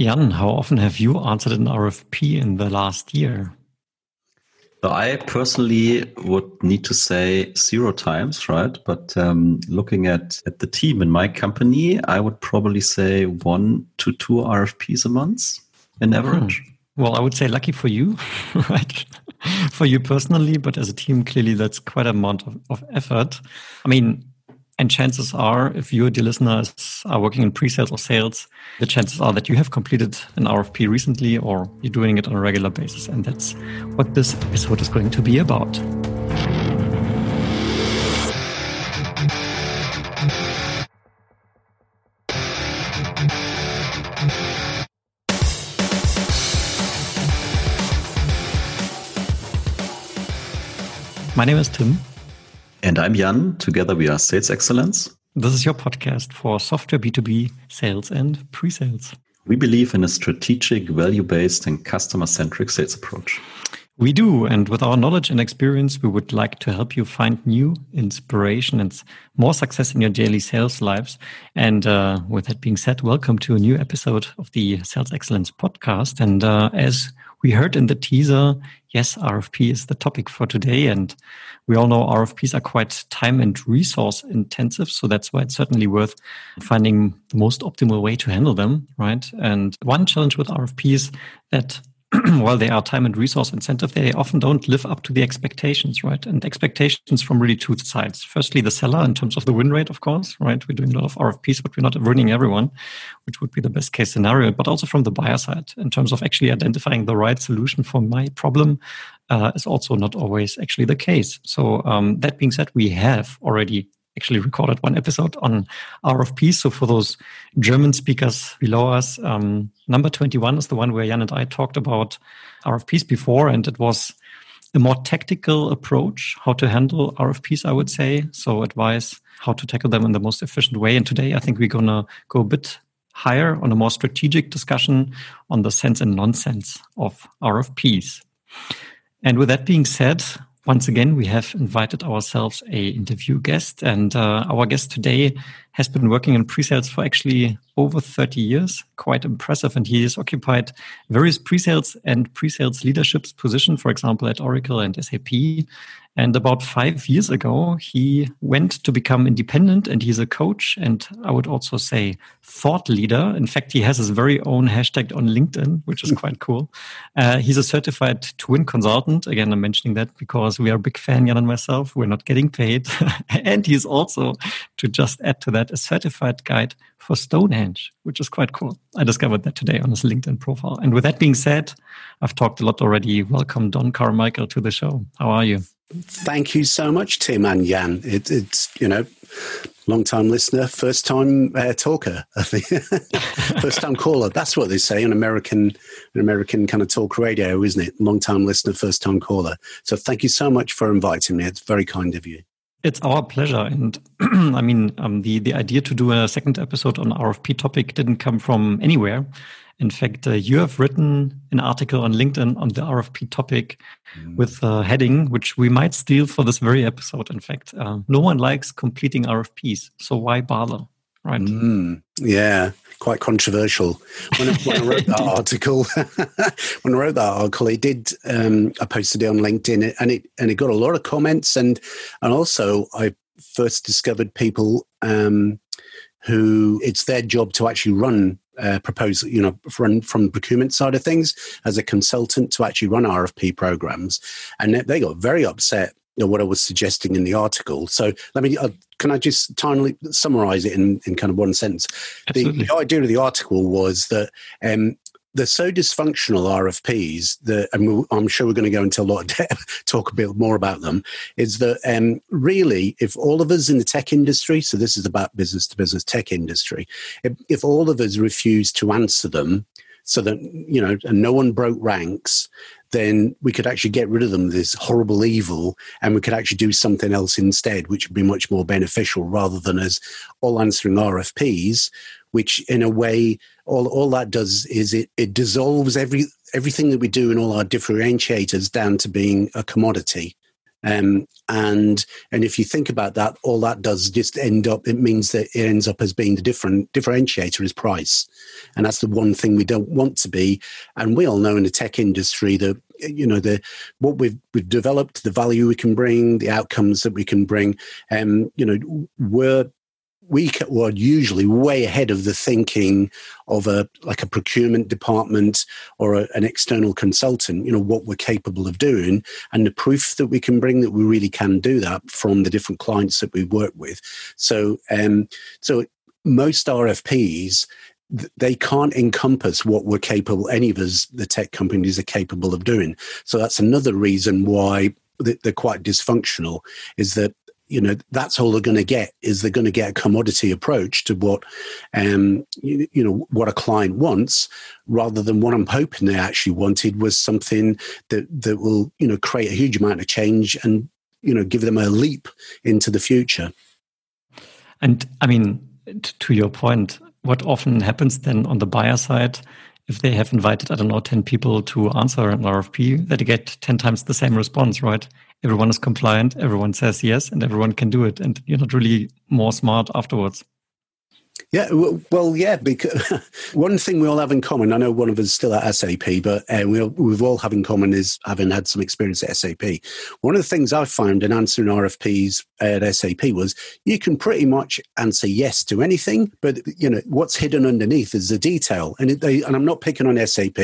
Jan, how often have you answered an RFP in the last year? So I personally would need to say zero times, right? But um, looking at, at the team in my company, I would probably say one to two RFPs a month in average. Hmm. Well, I would say lucky for you, right? for you personally, but as a team, clearly that's quite a amount of, of effort. I mean, and chances are, if you, dear listeners, are working in pre-sales or sales, the chances are that you have completed an RFP recently or you're doing it on a regular basis. And that's what this episode is going to be about. My name is Tim. And I'm Jan. Together we are Sales Excellence. This is your podcast for software B2B sales and pre sales. We believe in a strategic, value based, and customer centric sales approach. We do. And with our knowledge and experience, we would like to help you find new inspiration and more success in your daily sales lives. And uh, with that being said, welcome to a new episode of the Sales Excellence podcast. And uh, as we heard in the teaser, yes, RFP is the topic for today. And we all know RFPs are quite time and resource intensive. So that's why it's certainly worth finding the most optimal way to handle them, right? And one challenge with RFPs that while they are time and resource incentive, they often don't live up to the expectations, right? And expectations from really two sides. Firstly, the seller in terms of the win rate, of course, right? We're doing a lot of RFPs, but we're not winning everyone, which would be the best case scenario. But also from the buyer side, in terms of actually identifying the right solution for my problem, uh, is also not always actually the case. So um, that being said, we have already actually recorded one episode on RFPs. So for those German speakers below us, um, number 21 is the one where Jan and I talked about RFPs before, and it was a more tactical approach, how to handle RFPs, I would say. So advice how to tackle them in the most efficient way. And today I think we're going to go a bit higher on a more strategic discussion on the sense and nonsense of RFPs. And with that being said, once again, we have invited ourselves a interview guest, and uh, our guest today has been working in pre-sales for actually over 30 years. Quite impressive, and he has occupied various pre-sales and pre-sales leadership positions, for example, at Oracle and SAP. And about five years ago, he went to become independent and he's a coach and I would also say thought leader. In fact, he has his very own hashtag on LinkedIn, which is quite cool. Uh, he's a certified twin consultant. Again, I'm mentioning that because we are a big fan, Jan and myself. We're not getting paid. and he's also, to just add to that, a certified guide for Stonehenge, which is quite cool. I discovered that today on his LinkedIn profile. And with that being said, I've talked a lot already. Welcome, Don Carmichael, to the show. How are you? Thank you so much, Tim and Jan. It, it's, you know, long time listener, first time uh, talker, I think. first time caller. That's what they say in American, an American kind of talk radio, isn't it? Long time listener, first time caller. So thank you so much for inviting me. It's very kind of you. It's our pleasure. And I mean, um, the, the idea to do a second episode on RFP topic didn't come from anywhere. In fact, uh, you have written an article on LinkedIn on the RFP topic mm. with a heading, which we might steal for this very episode. In fact, uh, no one likes completing RFPs, so why bother? Right? Mm, yeah, quite controversial. When I, when I wrote that article, when I wrote that article, it did. Um, I posted it on LinkedIn, and it and it got a lot of comments, and and also I first discovered people um, who it's their job to actually run uh, propose, you know, from, from the procurement side of things as a consultant to actually run RFP programs. And they got very upset you know, what I was suggesting in the article. So let me, uh, can I just timely summarize it in, in kind of one sentence? The, the, idea of the article was that um, they're so dysfunctional RFPs that, and I'm sure we're going to go into a lot of depth, talk a bit more about them, is that um, really, if all of us in the tech industry, so this is about business to business tech industry, if, if all of us refuse to answer them, so that, you know, and no one broke ranks, then we could actually get rid of them, this horrible evil, and we could actually do something else instead, which would be much more beneficial rather than as all answering RFPs, which in a way all, all that does is it, it dissolves every everything that we do and all our differentiators down to being a commodity Um, and and if you think about that, all that does just end up. It means that it ends up as being the different differentiator is price, and that's the one thing we don't want to be. And we all know in the tech industry that you know the what we've we've developed, the value we can bring, the outcomes that we can bring. Um, you know, we're we were usually way ahead of the thinking of a like a procurement department or a, an external consultant you know what we're capable of doing. And the proof that we can bring that we really can do that from the different clients that we work with. So um so most rfps they can't encompass what we're capable any of us the tech companies are capable of doing. So that's another reason why they're quite dysfunctional is that you know that's all they're going to get is they're going to get a commodity approach to what um you, you, know what a client wants rather than what i'm hoping they actually wanted was something that that will you know create a huge amount of change and you know give them a leap into the future. And i mean to your point what often happens then on the buyer side if they have invited i don't know 10 people to answer an rfp they get 10 times the same response right everyone is compliant, everyone says yes, and everyone can do it, and you're not really more smart afterwards. Yeah, well, yeah, because one thing we all have in common, I know one of us is still at SAP, but uh, we we've all have in common is having had some experience at SAP. One of the things I found in answering RFPs at SAP was you can pretty much answer yes to anything, but you know what's hidden underneath is the detail. And it, they, and I'm not picking on SAP.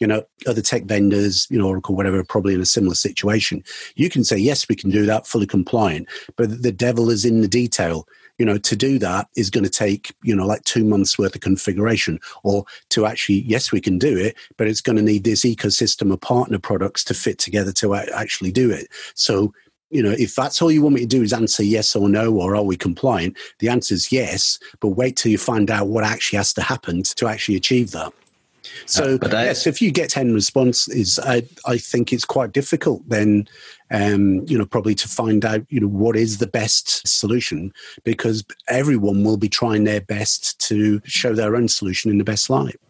You know, other tech vendors, you know, Oracle, whatever, probably in a similar situation. You can say yes, we can do that, fully compliant, but the devil is in the detail you know to do that is going to take you know like two months worth of configuration or to actually yes we can do it but it's going to need this ecosystem of partner products to fit together to actually do it. So you know if that's all you want me to do is answer yes or no or are we compliant the answer is yes but wait till you find out what actually has to happen to actually achieve that so uh, I, yes, if you get ten responses, I, I think it's quite difficult then, um, you know, probably to find out, you know, what is the best solution because everyone will be trying their best to show their own solution in the best light.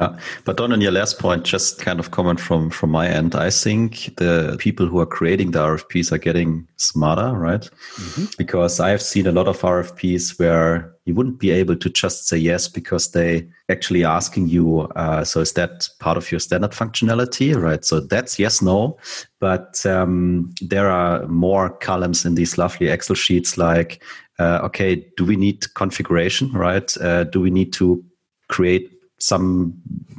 Uh, but Don, on your last point, just kind of comment from from my end. I think the people who are creating the RFPs are getting smarter, right? Mm-hmm. Because I have seen a lot of RFPs where you wouldn't be able to just say yes because they actually asking you. Uh, so is that part of your standard functionality, right? So that's yes, no. But um, there are more columns in these lovely Excel sheets, like uh, okay, do we need configuration, right? Uh, do we need to create some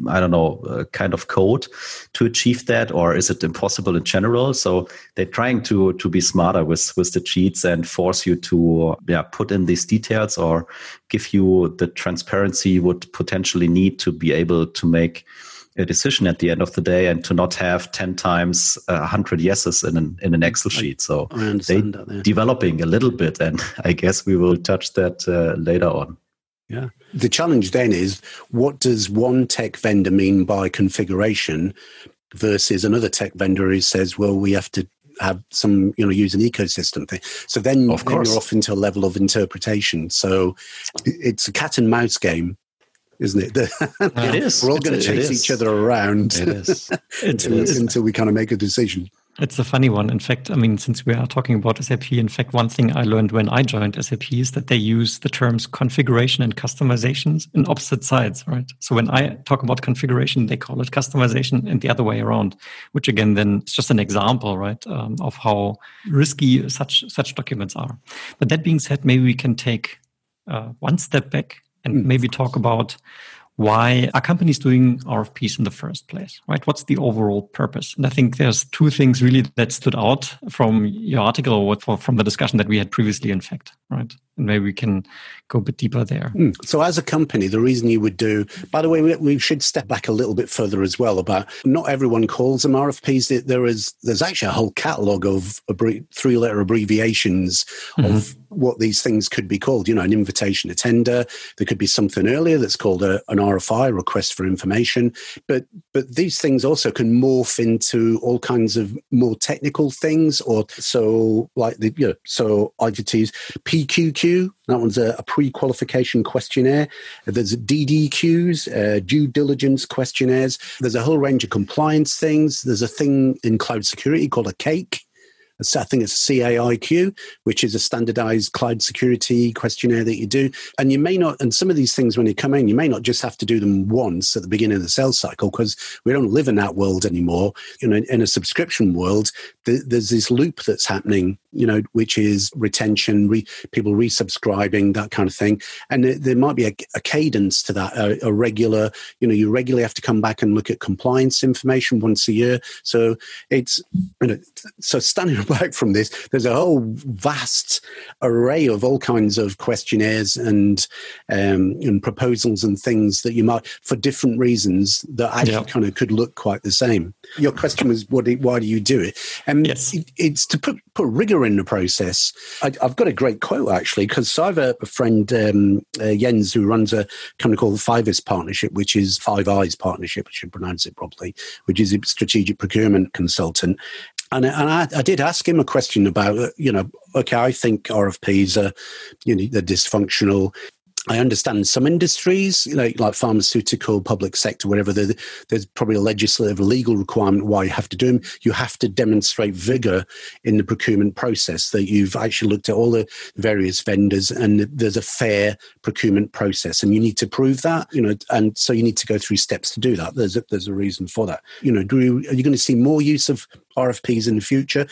i don't know uh, kind of code to achieve that or is it impossible in general? So they're trying to to be smarter with with the cheats and force you to yeah put in these details or give you the transparency you would potentially need to be able to make a decision at the end of the day and to not have 10 times a 100 yeses in an, in an excel sheet. So they that, yeah. developing a little bit and i guess we will touch that uh, later on yeah. The challenge then is what does one tech vendor mean by configuration versus another tech vendor who says, well, we have to have some, you know, use an ecosystem thing. So then, of course. then you're off into a level of interpretation. So it's a cat and mouse game isn't it? it is. We're all going to chase each other around until, until, we kind of make a decision. It's a funny one. In fact, I mean, since we are talking about SAP, in fact, one thing I learned when I joined SAP is that they use the terms configuration and customizations in opposite sides, right? So when I talk about configuration, they call it customization and the other way around, which again, then it's just an example, right, um, of how risky such such documents are. But that being said, maybe we can take uh, one step back and mm. maybe talk about why are companies doing RFPs in the first place, right? What's the overall purpose? And I think there's two things really that stood out from your article or from the discussion that we had previously, in fact, right? Maybe we can go a bit deeper there. Mm. So, as a company, the reason you would do, by the way, we, we, should step back a little bit further as well about not everyone calls them RFPs. There is, there's actually a whole catalogue of three letter abbreviations mm-hmm. of what these things could be called. You know, an invitation to tender. There could be something earlier that's called a, an RFI, request for information. But but these things also can morph into all kinds of more technical things. Or so like the you know, so ITTs, PQQ. That one's a, a pre-qualification questionnaire. There's DDQs, uh, due diligence questionnaires. There's a whole range of compliance things. There's a thing in cloud security called a cake I think it's CAIQ, which is a standardized cloud security questionnaire that you do. And you may not, and some of these things when you come in, you may not just have to do them once at the beginning of the sales cycle because we don't live in that world anymore. You know, in a subscription world, there's this loop that's happening, you know, which is retention, re, people resubscribing, that kind of thing. And there might be a, a cadence to that, a, a regular, you know, you regularly have to come back and look at compliance information once a year. So it's, you know, so standing back from this, there's a whole vast array of all kinds of questionnaires and um, and proposals and things that you might, for different reasons, that actually yeah. kind of could look quite the same. Your question was, what? Do, why do you do it? And yes. it, it's to put put rigor in the process. I, have got a great quote actually because so I have a, a friend um, uh, Jens who runs a company called Fives Partnership, which is Five Eyes Partnership. I should pronounce it properly, which is a strategic procurement consultant. And, and I, I, did ask him a question about, you know, okay, I think RFPs are, you know, they're dysfunctional. I understand some industries, like like pharmaceutical, public sector, whatever. There's probably a legislative, legal requirement why you have to do them. You have to demonstrate vigor in the procurement process that you've actually looked at all the various vendors and there's a fair procurement process, and you need to prove that. You know, and so you need to go through steps to do that. There's a, there's a reason for that. You know, do you, are you going to see more use of RFPs in the future?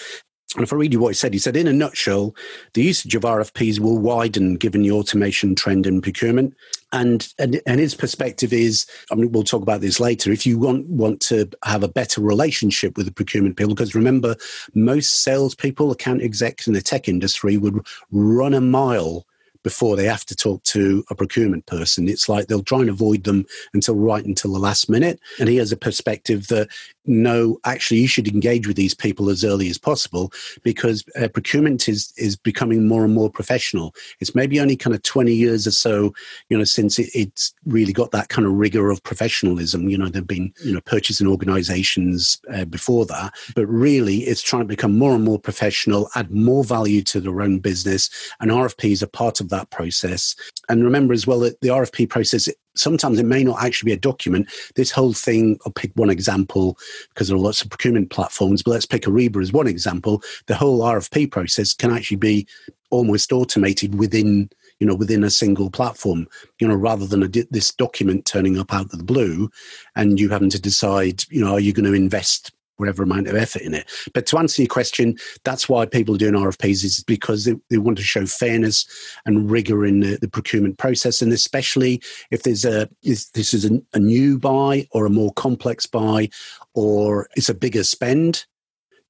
And if I read you what he said, he said, in a nutshell, the usage of RFPs will widen given the automation trend in procurement. And, and, and his perspective is, I mean, we'll talk about this later. If you want, want to have a better relationship with the procurement people, because remember, most salespeople, account execs in the tech industry would run a mile before they have to talk to a procurement person. It's like they'll try and avoid them until right until the last minute. And he has a perspective that no, actually, you should engage with these people as early as possible because uh, procurement is is becoming more and more professional. It's maybe only kind of twenty years or so, you know, since it, it's really got that kind of rigor of professionalism. You know, there've been you know purchasing organisations uh, before that, but really, it's trying to become more and more professional, add more value to their own business, and RFPs are part of that process. And remember as well that the RFP process sometimes it may not actually be a document. This whole thing, I'll pick one example because there are lots of procurement platforms, but let's pick Ariba as one example. The whole RFP process can actually be almost automated within you know within a single platform you know rather than a, this document turning up out of the blue and you having to decide you know are you going to invest whatever amount of effort in it. But to answer your question, that's why people are doing RFPs is because they, they want to show fairness and rigor in the, the, procurement process, and especially if there's a if this is a, a new buy or a more complex buy, or it's a bigger spend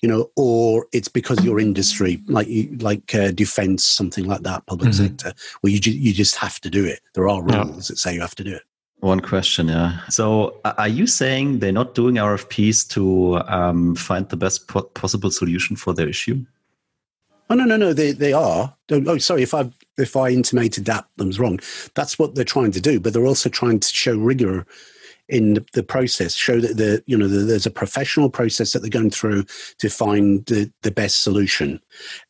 you know, or it's because your industry, like like uh, defense, something like that, public mm-hmm. sector, where you ju- you just have to do it. There are rules yeah. that say you have to do it. One question, yeah. So, are you saying they're not doing RFPs to um, find the best po possible solution for their issue? Oh no, no, no. They they are. Oh, sorry if I if I intimated that was wrong. That's what they're trying to do, but they're also trying to show rigor in the, the process. Show that the you know the, there's a professional process that they're going through to find the the best solution.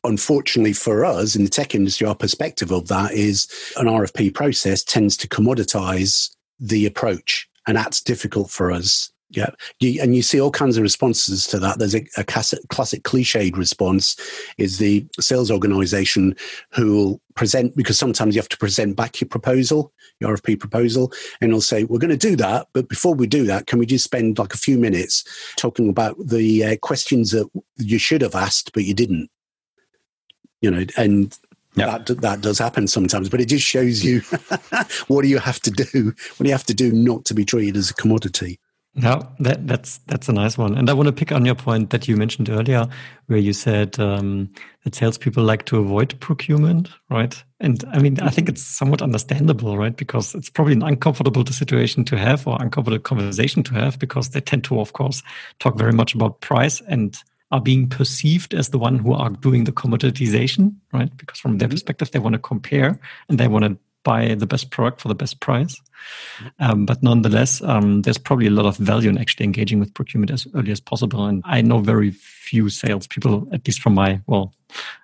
Unfortunately for us in the tech industry, our perspective of that is an RFP process tends to commoditize the approach, and that's difficult for us. Yeah, you, and you see all kinds of responses to that. There's a, a classic, classic cliched response is the sales organization who will present because sometimes you have to present back your proposal, your RFP proposal, and they'll say, "We're going to do that, but before we do that, can we just spend like a few minutes talking about the uh, questions that you should have asked but you didn't?" You know, and Yep. That that does happen sometimes, but it just shows you what do you have to do? What do you have to do not to be treated as a commodity? No, that, that's that's a nice one, and I want to pick on your point that you mentioned earlier, where you said um, that salespeople like to avoid procurement, right? And I mean, I think it's somewhat understandable, right? Because it's probably an uncomfortable situation to have, or uncomfortable conversation to have, because they tend to, of course, talk very much about price and are being perceived as the one who are doing the commoditization, right? Because from their mm-hmm. perspective, they want to compare and they want to buy the best product for the best price. Um, but nonetheless, um, there's probably a lot of value in actually engaging with procurement as early as possible. And I know very few salespeople, at least from my, well,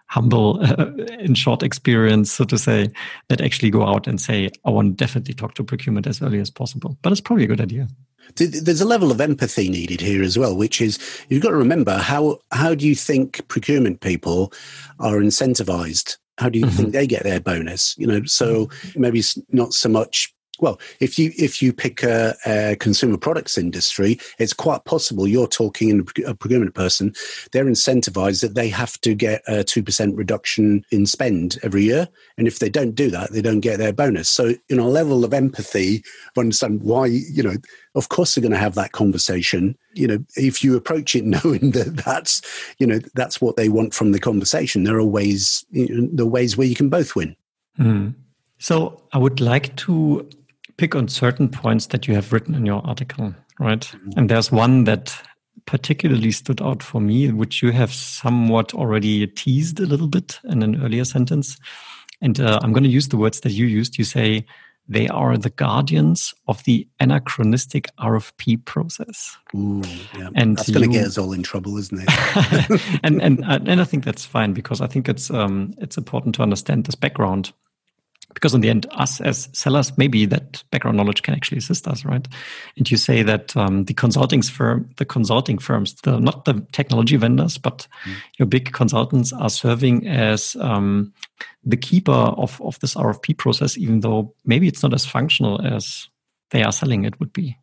humble, uh, in short experience, so to say, that actually go out and say, I want to definitely talk to procurement as early as possible. But it's probably a good idea. There's a level of empathy needed here as well, which is you've got to remember how how do you think procurement people are incentivized? How do you mm-hmm. think they get their bonus? You know, so maybe it's not so much well, if you if you pick a, a, consumer products industry, it's quite possible you're talking in a procurement person. They're incentivized that they have to get a two percent reduction in spend every year, and if they don't do that, they don't get their bonus. So, know, a level of empathy, understand why you know. Of course, they're going to have that conversation. You know, if you approach it knowing that that's you know that's what they want from the conversation, there are ways you know, are ways where you can both win. Mm. So, I would like to pick on certain points that you have written in your article, right? Mm-hmm. And there's one that particularly stood out for me, which you have somewhat already teased a little bit in an earlier sentence. And uh, I'm going to use the words that you used. You say they are the guardians of the anachronistic RFP process. Ooh, yeah. And that's going to get us all in trouble, isn't it? and and and I think that's fine because I think it's um, it's important to understand this background because in the end, us as sellers, maybe that background knowledge can actually assist us, right? And you say that um, the consulting firm, the consulting firms, the, not the technology vendors, but mm. your big consultants are serving as um, the keeper of, of this RFP process, even though maybe it's not as functional as they are selling it would be.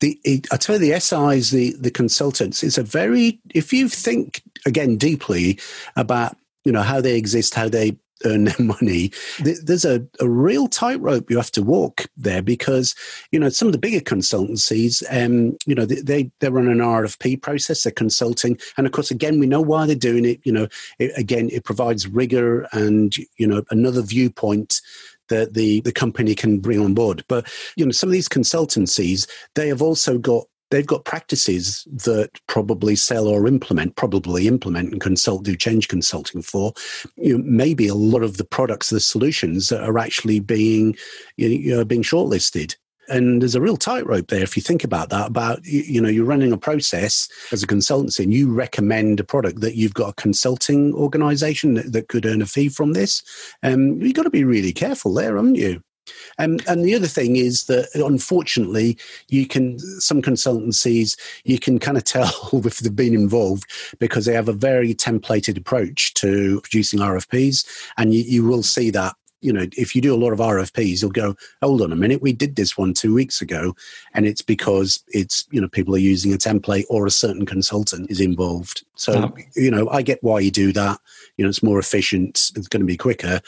The I tell you, the SIs, the the consultants, it's a very if you think again deeply about you know how they exist, how they earn their money. There's a, a real tightrope you have to walk there because, you know, some of the bigger consultancies, um, you know, they, they run an RFP process, they're consulting. And of course, again, we know why they're doing it. You know, it, again, it provides rigor and, you know, another viewpoint that the, the company can bring on board. But, you know, some of these consultancies, they have also got they've got practices that probably sell or implement, probably implement and consult, do change consulting for. You know, maybe a lot of the products, the solutions are actually being you know, being shortlisted. And there's a real tightrope there if you think about that. About you know, you're running a process as a consultancy, and you recommend a product that you've got a consulting organisation that, that, could earn a fee from this. Um, you've got to be really careful there, haven't you? And, and the other thing is that unfortunately, you can some consultancies you can kind of tell if they've been involved because they have a very templated approach to producing RFPs, and you, you will see that you know, if you do a lot of RFPs, you'll go, hold on a minute, we did this one two weeks ago. And it's because it's, you know, people are using a template or a certain consultant is involved. So, oh. you know, I get why you do that. You know, it's more efficient, it's going to be quicker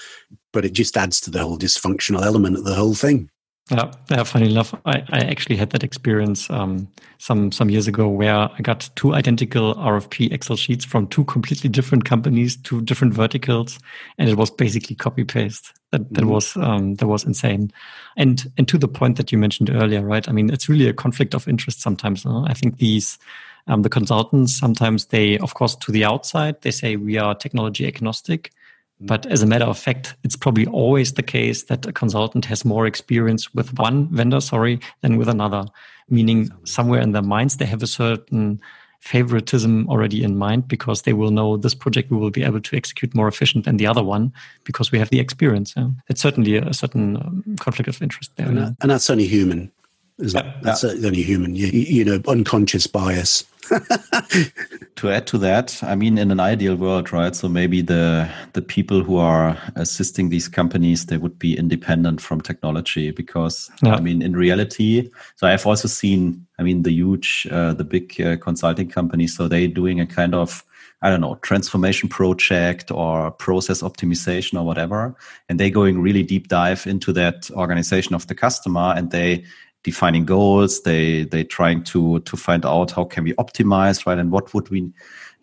but it just adds to the whole dysfunctional element of the whole thing. Yeah, yeah. Funny enough, I, I actually had that experience um, some some years ago where I got two identical RFP Excel sheets from two completely different companies, two different verticals, and it was basically copy paste. That that mm. was um, that was insane. And and to the point that you mentioned earlier, right? I mean, it's really a conflict of interest sometimes. I think these um, the consultants sometimes they, of course, to the outside they say we are technology agnostic but as a matter of fact, it's probably always the case that a consultant has more experience with one vendor, sorry, than with another. Meaning somewhere in their minds, they have a certain favoritism already in mind because they will know this project we will be able to execute more efficient than the other one because we have the experience. Yeah? It's certainly a, certain um, conflict of interest there. And, that, and that's only human. Yeah, that's yeah. only human. You, you know, unconscious bias. to add to that, I mean, in an ideal world, right? So maybe the the people who are assisting these companies they would be independent from technology because yeah. I mean, in reality, so I've also seen, I mean, the huge, uh, the big uh, consulting companies. So they doing a kind of I don't know, transformation project or process optimization or whatever. And they going really deep dive into that organization of the customer and they defining goals. They they trying to to find out how can we optimize, right? And what would we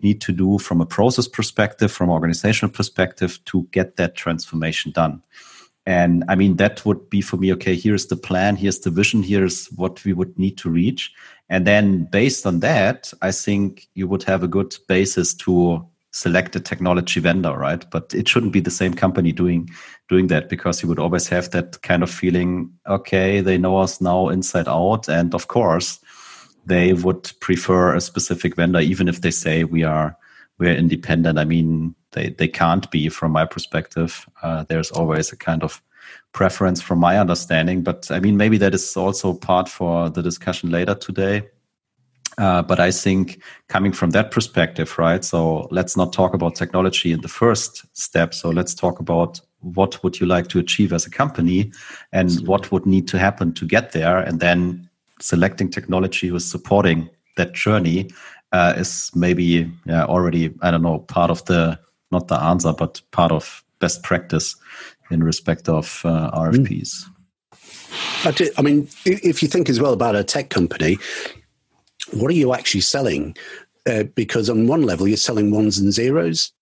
need to do from a process perspective, from organizational perspective, to get that transformation done. And I mean, that would be for me, okay, here's the plan, here's the vision, here's what we would need to reach. And then based on that, I think you would have a good basis to select a technology vendor, right? But it shouldn't be the same company doing doing that because you would always have that kind of feeling, okay, they know us now inside out. And of course, they would prefer a specific vendor, even if they say we are we're independent. I mean, they, they can't be from my perspective. Uh, there's always a kind of preference from my understanding. But I mean, maybe that is also part for the discussion later today. Uh, but I think coming from that perspective, right? So let's not talk about technology in the first step. So let's talk about what would you like to achieve as a company and what would need to happen to get there. And then selecting technology with supporting that journey uh, is maybe yeah, already, I don't know, part of the, not the answer, but part of best practice in respect of uh, RFPs. I mean, if you think as well about a tech company, what are you actually selling? Uh, because on one level, you're selling ones and zeros.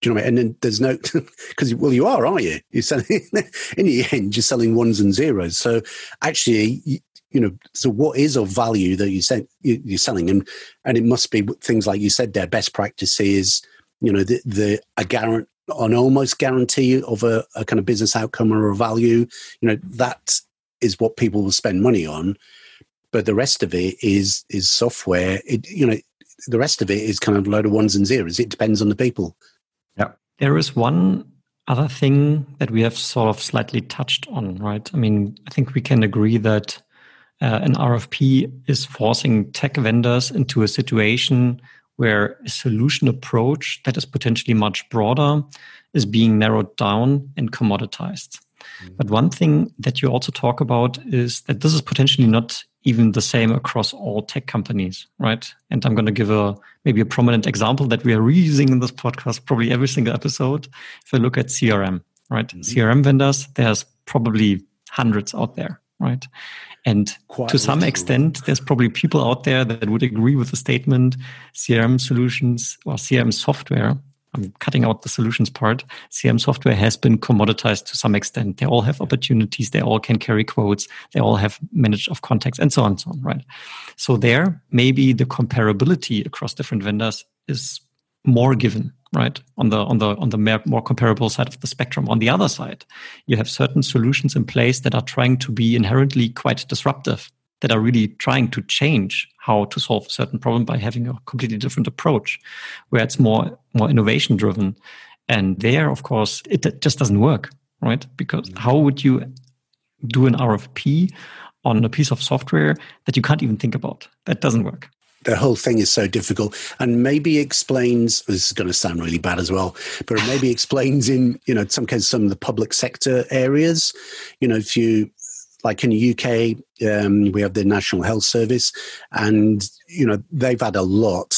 Do you know what I mean? And then there's no, because, well, you are, aren't you? You're selling, in the end, you're selling ones and zeros. So actually, you, you know, so what is of value that you sent, you're selling? And, and it must be things like you said there, best practices, you know, the, the a guarantee, an almost guarantee of a, a kind of business outcome or a value. You know, that is what people will spend money on but the rest of it is is software. It you know the rest of it is kind of a load of ones and zeros. It depends on the people. Yeah, there is one other thing that we have sort of slightly touched on, right? I mean, I think we can agree that uh, an RFP is forcing tech vendors into a situation where a solution approach that is potentially much broader is being narrowed down and commoditized. Mm-hmm. But one thing that you also talk about is that this is potentially not even the same across all tech companies, right? And I'm going to give a maybe a prominent example that we are reusing in this podcast probably every single episode. If I look at CRM, right? Mm-hmm. CRM vendors, there's probably hundreds out there, right? And Quite to some extent, there's probably people out there that would agree with the statement CRM solutions or CRM software I'm cutting out the solutions part. CRM software has been commoditized to some extent. They all have opportunities. They all can carry quotes. They all have managed of contacts and so on and so on, right? So there, maybe the comparability across different vendors is more given, right? On the, on the, on the more comparable side of the spectrum. On the other side, you have certain solutions in place that are trying to be inherently quite disruptive that are really trying to change how to solve a certain problem by having a completely different approach where it's more more innovation driven. And there of course it just doesn't work right? Because mm-hmm. how would you do an rfp on a piece of software that you can't even think about? That doesn't work. The whole thing is so difficult. And maybe explains this is going to sound really bad as well but it maybe explains in you know some cases some of the public sector areas. You know if you like in the UK, um, we have the National Health Service, and you know they've had a lot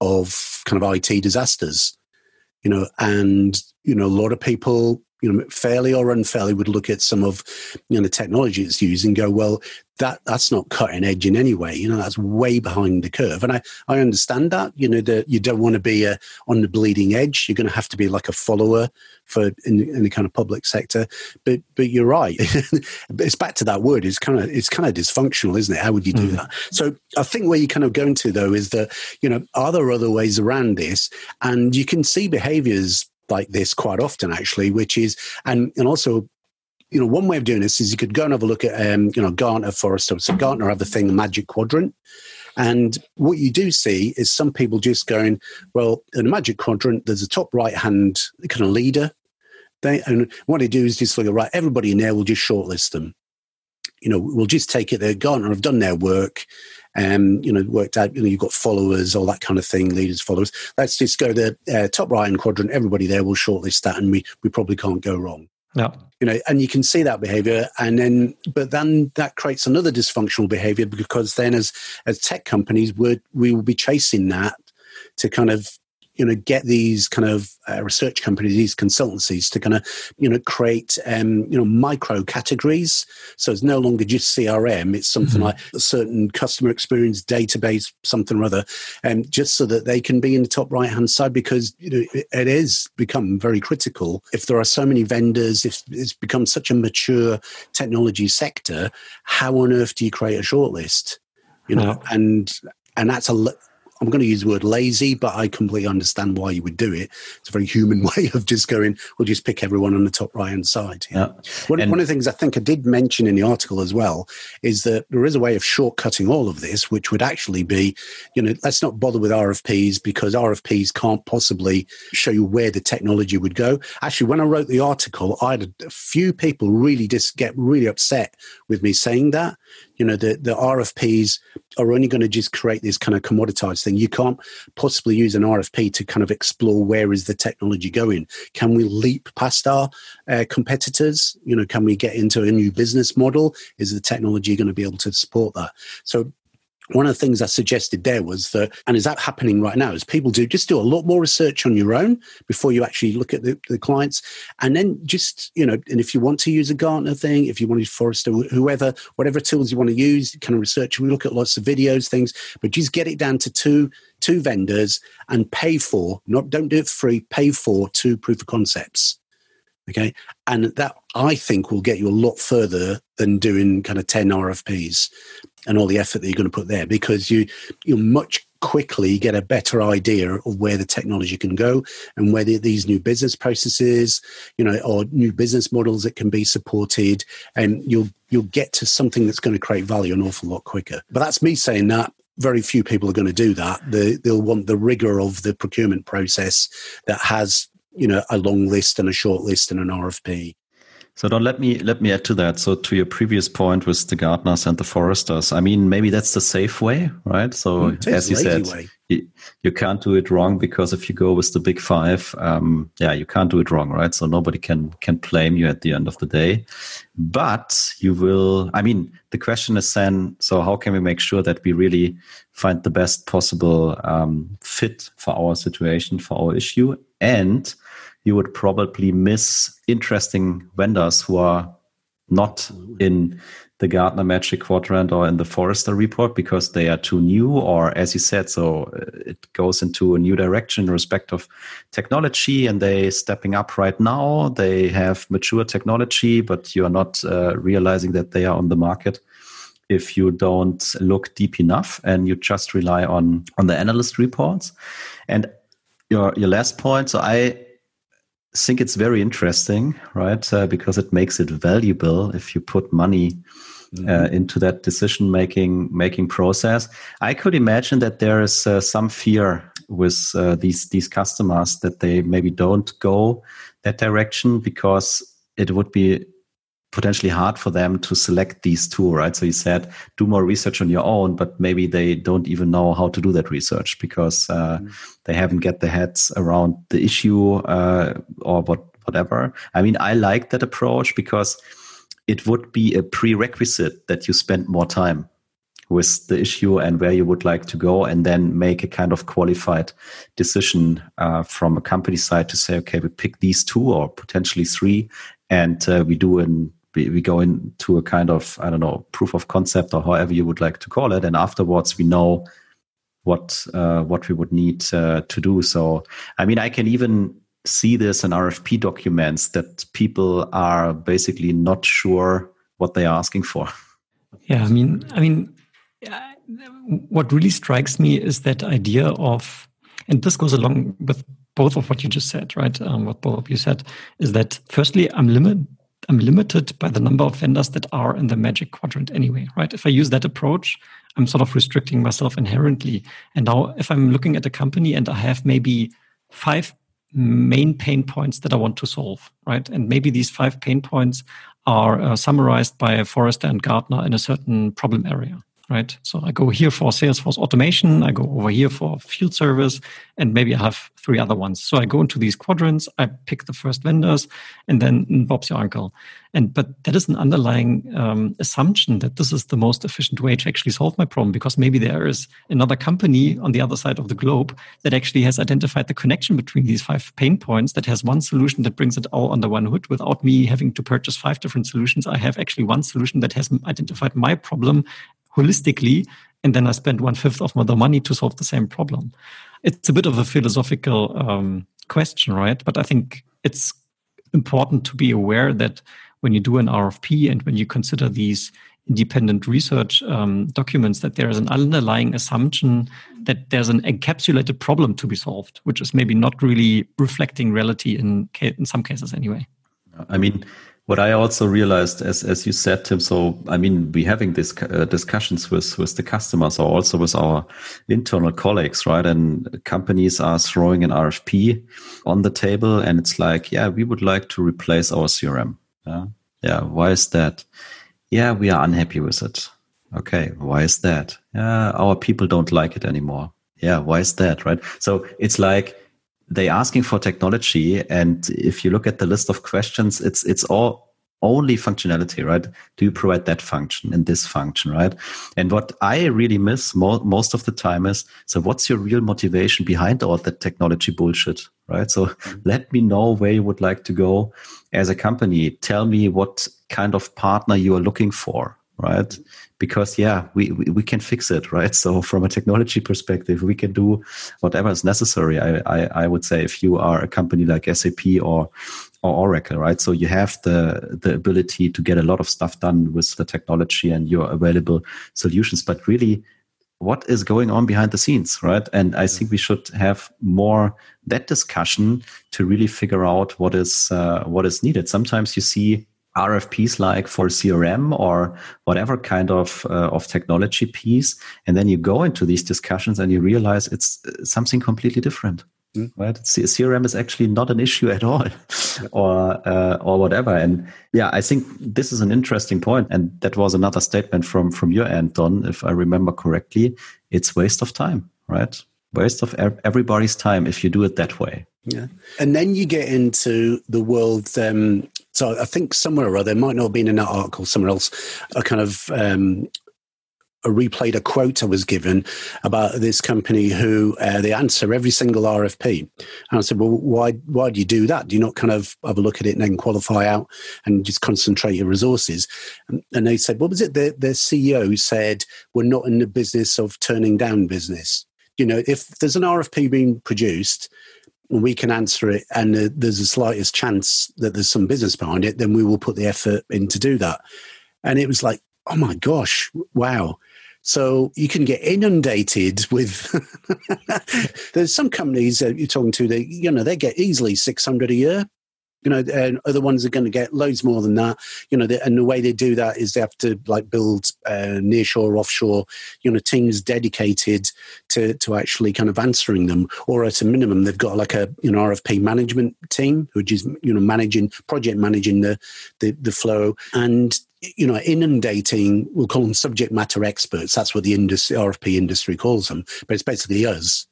of kind of IT disasters, you know, and you know a lot of people you know, fairly or unfairly would look at some of you know the technology it's used and go, well, that that's not cutting edge in any way. You know, that's way behind the curve. And I, I understand that. You know, that you don't want to be a, uh, on the bleeding edge. You're going to have to be like a follower for in, in the kind of public sector. But but you're right. it's back to that word. It's kind of it's kind of dysfunctional, isn't it? How would you do mm. that? So I think where you kind of going to though is that you know are there other ways around this? And you can see behaviors like this quite often, actually, which is, and, and also, you know, one way of doing this is you could go and have a look at, um, you know, Gartner, Forrester. So Gartner have the thing, the magic quadrant. And what you do see is some people just going, well, in a magic quadrant, there's a top right hand kind of leader. They, and what they do is just at, right, everybody in there will just shortlist them. You know, we'll just take it that Gartner have done their work um, you know, worked out, you know, you've got followers, all that kind of thing, leaders, followers. Let's just go to the uh, top right hand quadrant. Everybody there will shortlist that, and we, we probably can't go wrong. Yeah. You know, and you can see that behavior, and then, but then that creates another dysfunctional behavior because then, as as tech companies, we we will be chasing that to kind of you know get these kind of uh, research companies these consultancies to kind of you know create um, you know micro categories. So it's no longer just crm it's something mm-hmm. like a certain customer experience database something or other and um, just so that they can be in the top right hand side because you know it is become very critical. If there are so many vendors if it's become such a mature technology sector how on earth do you create a shortlist? You know and and that's a I'm going to use the word lazy, but I completely understand why you would do it. It's a very human way of just going, we'll just pick everyone on the top right hand side. Yeah. One, one of the things I think I did mention in the article as well is that there is a way of shortcutting all of this, which would actually be, you know, let's not bother with RFPs because RFPs can't possibly show you where the technology would go. Actually, when I wrote the article, I had a few people really just get really upset with me saying that you know the, the rfps are only going to just create this kind of commoditized thing. You can't possibly use an rfp to kind of explore where is the technology going. Can we leap past our uh, competitors? You know can we get into a new business model? Is the technology going to be able to support that? So one of the things I suggested there was that, and is that happening right now, is people do just do a lot more research on your own before you actually look at the, the clients. And then just, you know, and if you want to use a Gartner thing, if you want to use Forrester, whoever, whatever tools you want to use, kind of research, we look at lots of videos, things, but just get it down to two, two vendors and pay for, not, don't do it free, pay for two proof of concepts. Okay. And that I think will get you a lot further than doing kind of 10 RFPs and all the effort that you're going to put there because you you much quickly get a better idea of where the technology can go and whether these new business processes you know or new business models that can be supported and you'll you'll get to something that's going to create value an awful lot quicker. But that's me saying that. Very few people are going to do that. They, they'll want the rigor of the procurement process that has you know a long list and a short list and an rfp so don't let me let me add to that. So to your previous point with the Gartners and the Forresters, I mean maybe that's the safe way, right? So mm, as you said, you, you, can't do it wrong because if you go with the big five, um, yeah, you can't do it wrong, right? So nobody can can blame you at the end of the day. But you will. I mean, the question is then, so how can we make sure that we really find the best possible um, fit for our situation, for our issue, and you would probably miss interesting vendors who are not in the Gartner Magic Quadrant or in the Forrester report because they are too new, or as you said, so uh, it goes into a new direction in respect of technology, and they stepping up right now. They have mature technology, but you are not uh, realizing that they are on the market if you don't look deep enough and you just rely on on the analyst reports. And your your last point, so I think it's very interesting, right? Uh, because it makes it valuable if you put money uh, mm-hmm. into that decision making making process. I could imagine that there is uh, some fear with uh, these these customers that they maybe don't go that direction because it would be potentially hard for them to select these two, right? So you said do more research on your own, but maybe they don't even know how to do that research because uh, mm. they haven't get their heads around the issue uh, or what whatever. I mean, I like that approach because it would be a prerequisite that you spend more time with the issue and where you would like to go, and then make a kind of qualified decision uh, from a company side to say, okay, we pick these two or potentially three, and uh, we do an we, we go into a kind of i don't know proof of concept or however you would like to call it. And afterwards we know what uh, what we would need uh, to do. So i mean i can even see this in rfp documents that people are basically not sure what they are asking for. Yeah i mean i mean what really strikes me is that idea of and this goes along with both of what you just said right? Um, what both of you said is that firstly i'm limited I'm limited by the number of vendors that are in the magic quadrant anyway, right? If I use that approach, I'm sort of restricting myself inherently. And now, if I'm looking at a company and I have maybe five main pain points that I want to solve, right? And maybe these five pain points are uh, summarized by Forrester and Gartner in a certain problem area right? So I go here for Salesforce automation, I go over here for field service, and maybe I have three other ones. So I go into these quadrants, I pick the first vendors, and then Bob's your uncle. And but that is an underlying um, assumption that this is the most efficient way to actually solve my problem, because maybe there is another company on the other side of the globe that actually has identified the connection between these five pain points that has one solution that brings it all under one hood without me having to purchase five different solutions. I have actually one solution that has identified my problem holistically, and then I spend one fifth of the money to solve the same problem. It's a bit of a philosophical um, question, right? But I think it's important to be aware that when you do an RFP and when you consider these independent research um, documents that there is an underlying assumption that there's an encapsulated problem to be solved, which is maybe not really reflecting reality in in some cases anyway. I mean, what I also realized, as as you said, Tim. So I mean, we having these uh, discussions with with the customers or also with our internal colleagues, right? And companies are throwing an RFP on the table, and it's like, yeah, we would like to replace our CRM. Yeah, yeah. Why is that? Yeah, we are unhappy with it. Okay, why is that? Yeah, our people don't like it anymore. Yeah, why is that? Right. So it's like they asking for technology and if you look at the list of questions it's it's all only functionality right? Do you provide that function and this function right? And what i really miss mo- most of the time is so what's your real motivation behind all that technology bullshit right? So mm-hmm. let me know where you would like to go as a company. Tell me what kind of partner you are looking for right because yeah we, we, we can fix it right? So from a technology perspective we can do whatever is necessary I, I, I would say if you are a company like sap or or oracle right? So you have the the ability to get a lot of stuff done with the technology and your available solutions. But really what is going on behind the scenes right? And i think we should have more that discussion to really figure out what is uh, what is needed. Sometimes you see RFPs like for CRM or whatever kind of uh, of technology piece, and then you go into these discussions and you realize it's uh, something completely different. Mm. Right, CRM is actually not an issue at all, or uh, or whatever. And yeah, I think this is an interesting point, and that was another statement from from your end, Don, if I remember correctly. It's waste of time, right? Waste of everybody's time if you do it that way. Yeah. And then you get into the world um, so I think somewhere or other, might not have been in that article, somewhere else, a kind of um, a replayed a quote I was given about this company who uh, they answer every single RFP. And I said, well, why why do you do that? Do you not kind of have a look at it and then qualify out and just concentrate your resources? And, and they said, what was it? The, the CEO said, we're not in the business of turning down business. You know, if there's an RFP being produced, and we can answer it and uh, there's the slightest chance that there's some business behind it, then we will put the effort in to do that. And it was like, oh my gosh, wow. So you can get inundated with. there's some companies that you're talking to that you know they get easily 600 a year you know, and other ones are going to get loads more than that. You know, and the way they do that is they have to like build uh, nearshore, offshore, you know, teams dedicated to to actually kind of answering them, or at a minimum, they've got like a you know RFP management team, which is you know managing project managing the the, the flow and you know, inundating, we'll call them subject matter experts. That's what the industry, RFP industry calls them. But it's basically us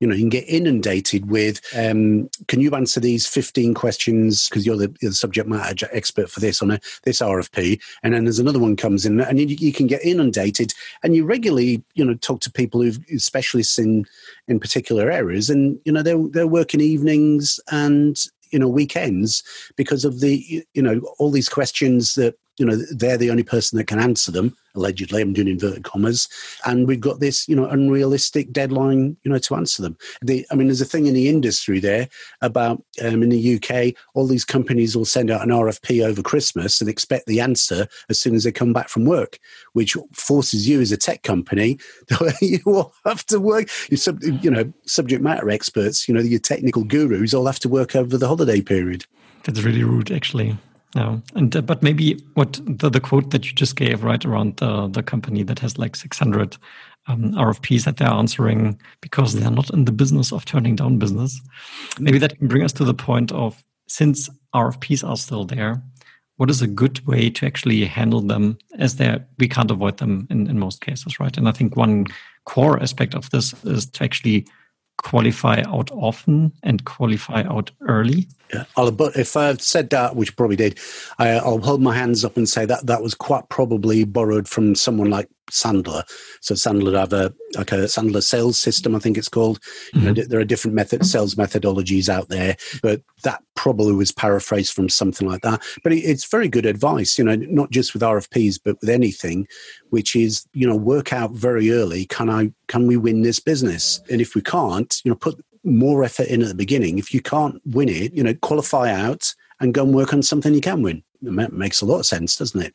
you know, you can get inundated with, um, can you answer these 15 questions? Because you're the, you're the, subject matter expert for this on a, this RFP. And then there's another one comes in and you, you, can get inundated and you regularly, you know, talk to people who've specialists in, in particular areas. And, you know, they're, they're working evenings and, you know, weekends because of the, you know, all these questions that you know they're the only person that can answer them allegedly i'm doing inverted commas and we've got this you know unrealistic deadline you know to answer them. The, i mean there's a thing in the industry there about um, in the uk all these companies will send out an rfp over christmas and expect the answer as soon as they come back from work which forces you as a tech company you all have to work. You sub, you know subject matter experts you know your technical gurus all have to work over the holiday period. That's really rude actually no, and uh, but maybe what the, the quote that you just gave right around the the company that has like 600 um, RFPs that they're answering because they're not in the business of turning down business. Maybe that can bring us to the point of since RFPs are still there, what is a good way to actually handle them as they we can't avoid them in, in most cases, right? And I think one core aspect of this is to actually qualify out often and qualify out early. Yeah, I'll, if I've said that, which probably did, I, will hold my hands up and say that that was quite probably borrowed from someone like Sandler. So Sandler have a like a Sandler sales system, I think it's called. Mm-hmm. You know, mm-hmm. there are different method sales methodologies out there, but that probably was paraphrased from something like that. But it's very good advice, you know, not just with RFPs, but with anything, which is you know work out very early. Can I can we win this business? And if we can't, you know, put more effort in at the beginning. If you can't win it, you know, qualify out and go and work on something you can win. It makes a lot of sense, doesn't it?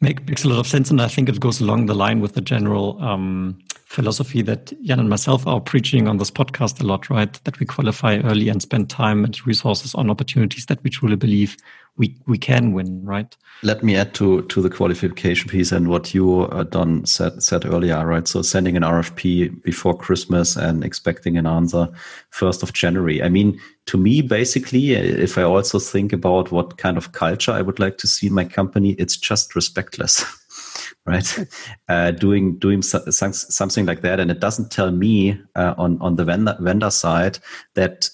Make, makes a lot of sense, and I think it goes along the line with the general um, philosophy that Jan and myself are preaching on this podcast a lot, right? That we qualify early and spend time and resources on opportunities that we truly believe we we can win, right? Let me add to to the qualification piece and what you uh, Don said said earlier, right? So sending an RFP before Christmas and expecting an answer first of January. I mean, to me, basically, if I also think about what kind of culture I would like to see in my company, it's just respectless. right? Uh, doing doing something like that, and it doesn't tell me uh, on on the vendor vendor side that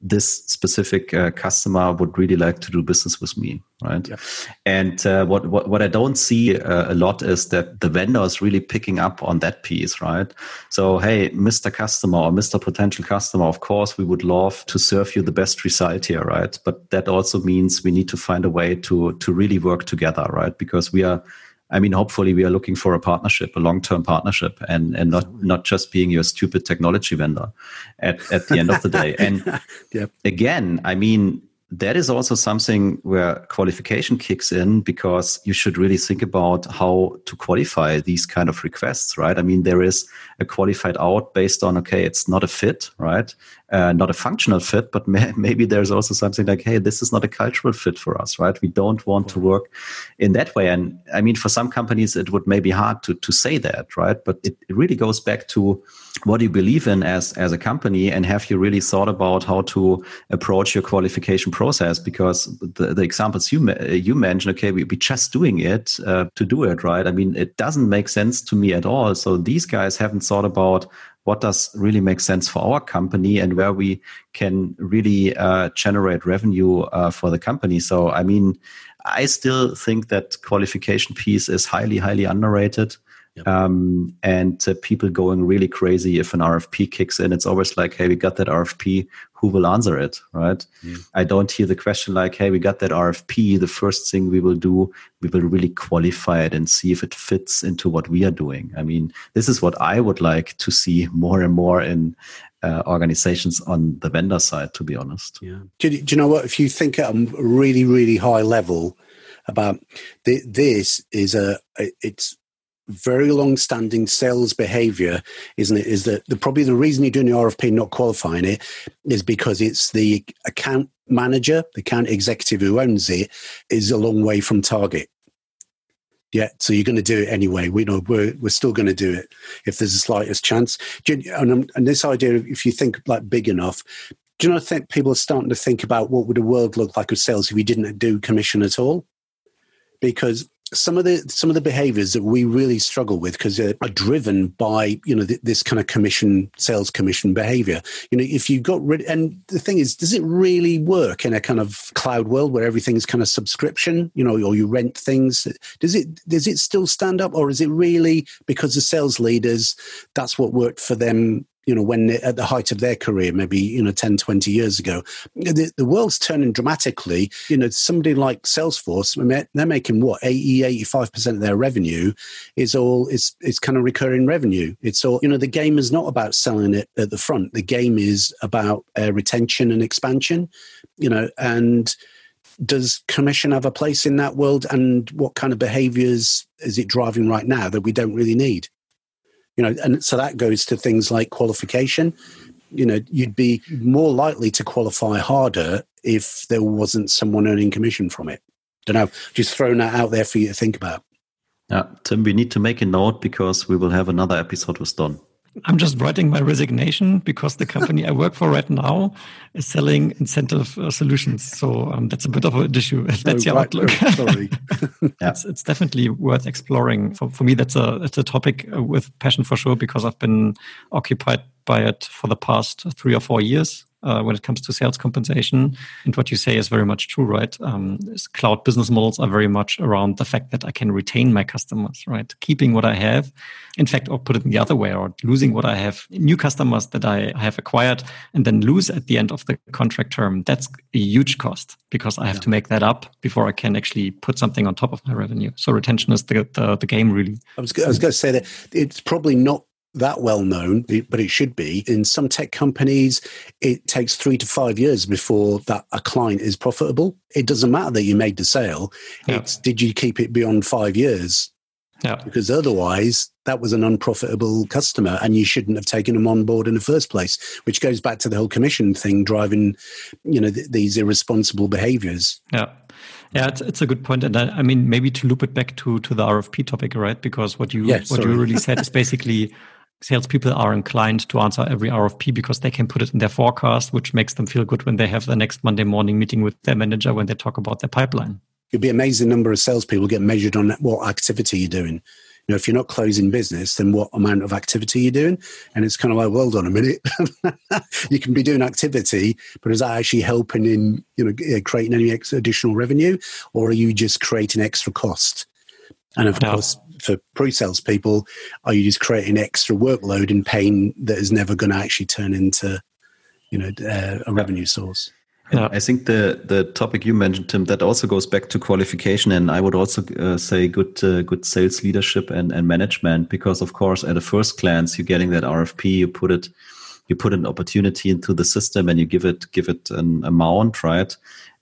this specific uh, customer would really like to do business with me, right? Yeah. And uh, what, what what I don't see uh, a lot is that the vendor is really picking up on that piece, right? So hey, Mr. Customer or Mr. Potential Customer, of course, we would love to serve you the best result here, right? But that also means we need to find a way to to really work together, right? Because we are I mean, hopefully we are looking for a partnership, a long-term partnership and, and not, not just being your stupid technology vendor at, at the end of the day. And yep. again, I mean, that is also something where qualification kicks in because you should really think about how to qualify these kind of requests, right? I mean, there is a qualified out based on, okay, it's not a fit, right? Uh, not a functional fit, but may- maybe there's also something like, hey, this is not a cultural fit for us, right? We don't want to work in that way. And I mean, for some companies, it would maybe hard to, to say that, right? But it, it really goes back to what do you believe in as, as a company and have you really thought about how to approach your qualification process? Because the, the examples you, you mentioned, okay, we, we just doing it uh, to do it, right? I mean, it doesn't make sense to me at all. So these guys haven't thought about what does really make sense for our company and where we can really uh, generate revenue uh, for the company. So, I mean, I still think that qualification piece is highly, highly underrated. Yep. Um, and uh, people going really crazy if an RFP kicks in. It's always like, hey, we got that RFP. Who will answer it? Right? Mm. I don't hear the question like, hey, we got that RFP. The first thing we will do, we will really qualify it and see if it fits into what we are doing. I mean, this is what I would like to see more and more in uh, organizations on the vendor side, to be honest. Yeah. Do, do you know what? If you think at a really, really high level, about the, this is a it's very long-standing sales behavior, isn't it? Is that the, probably the reason you're doing the RFP not qualifying it is because it's the account manager, the account executive who owns it, is a long way from target. Yeah, so you're going to do it anyway. We know we're we're still going to do it if there's the slightest chance. You, and, um, and this idea, if you think like big enough, do you not think people are starting to think about what would a world look like with sales if we didn't do commission at all? Because some of the some of the behaviors that we really struggle with because are driven by you know th- this kind of commission sales commission behavior. You know if you got rid and the thing is does it really work in a kind of cloud world where everything's kind of subscription you know or you rent things? Does it does it still stand up or is it really because the sales leaders that's what worked for them you know, when at the height of their career, maybe, you know, 10, 20 years ago. The, the world's turning dramatically. You know, somebody like Salesforce, they're making what, 80, 85% of their revenue is all, is, is kind of recurring revenue. It's all, you know, the game is not about selling it at the front. The game is about uh, retention and expansion, you know, and, does commission have a place in that world and what kind of behaviors is it driving right now that we don't really need you know and so that goes to things like qualification. You know you'd be more likely to qualify harder if there wasn't someone earning commission from it. Don't know. Just throwing that out there for you to think about. Yeah tim we need to make a note because we will have another episode with don I'm just writing my resignation because the company I work for right now is selling incentive uh, solutions. So um, that's a bit of an issue. That's oh, your right. outlook. Oh, sorry. yeah. it's, it's, definitely worth exploring. For, for me, that's a that's a topic uh, with passion for sure because I've been occupied by it for the past three or four years uh, when it comes to sales compensation. And what you say is very much true, right? Um, cloud business models are very much around the fact that I can retain my customers, right? Keeping what I have, in fact, or put it in the other way, or losing what I have, new customers that I have acquired and then lose at the end of the contract term. That's a huge cost because I have yeah. to make that up before I can actually put something on top of my revenue. So retention is the, the, the game, really. I was, I was going to say that it's probably not that well known, but it should be. In some tech companies, it takes three to five years before that a client is profitable. It doesn't matter that you made the sale. Yeah. It's did you keep it beyond five years? Yeah. Because otherwise, that was an unprofitable customer and you shouldn't have taken them on board in the first place, which goes back to the whole commission thing driving, you know, th- these irresponsible behaviors. Yeah. Yeah, it's, it's a good point, and I, I, mean maybe to loop it back to to the RFP topic, right? Because what you yeah, what you really said is basically salespeople are inclined to answer every RFP because they can put it in their forecast, which makes them feel good when they have the next Monday morning meeting with their manager when they talk about their pipeline. It'd be amazing number of salespeople get measured on what activity you're doing You know, if you're not closing business, then what amount of activity you're doing? And it's kind of like, well done a minute. you can be doing activity, but is that actually helping in, you know, eh, creating any additional revenue, or are you just creating extra cost? And of no. course, for pre-sales people, are you just creating extra workload and pain that is never going to actually turn into, you know, uh, a revenue source? Yeah. I think the the topic you mentioned, Tim, that also goes back to qualification, and I would also uh, say good uh, good sales leadership and, and management, because of course, at a first glance, you're getting that RFP, you put it, you put an opportunity into the system, and you give it give it an amount, right?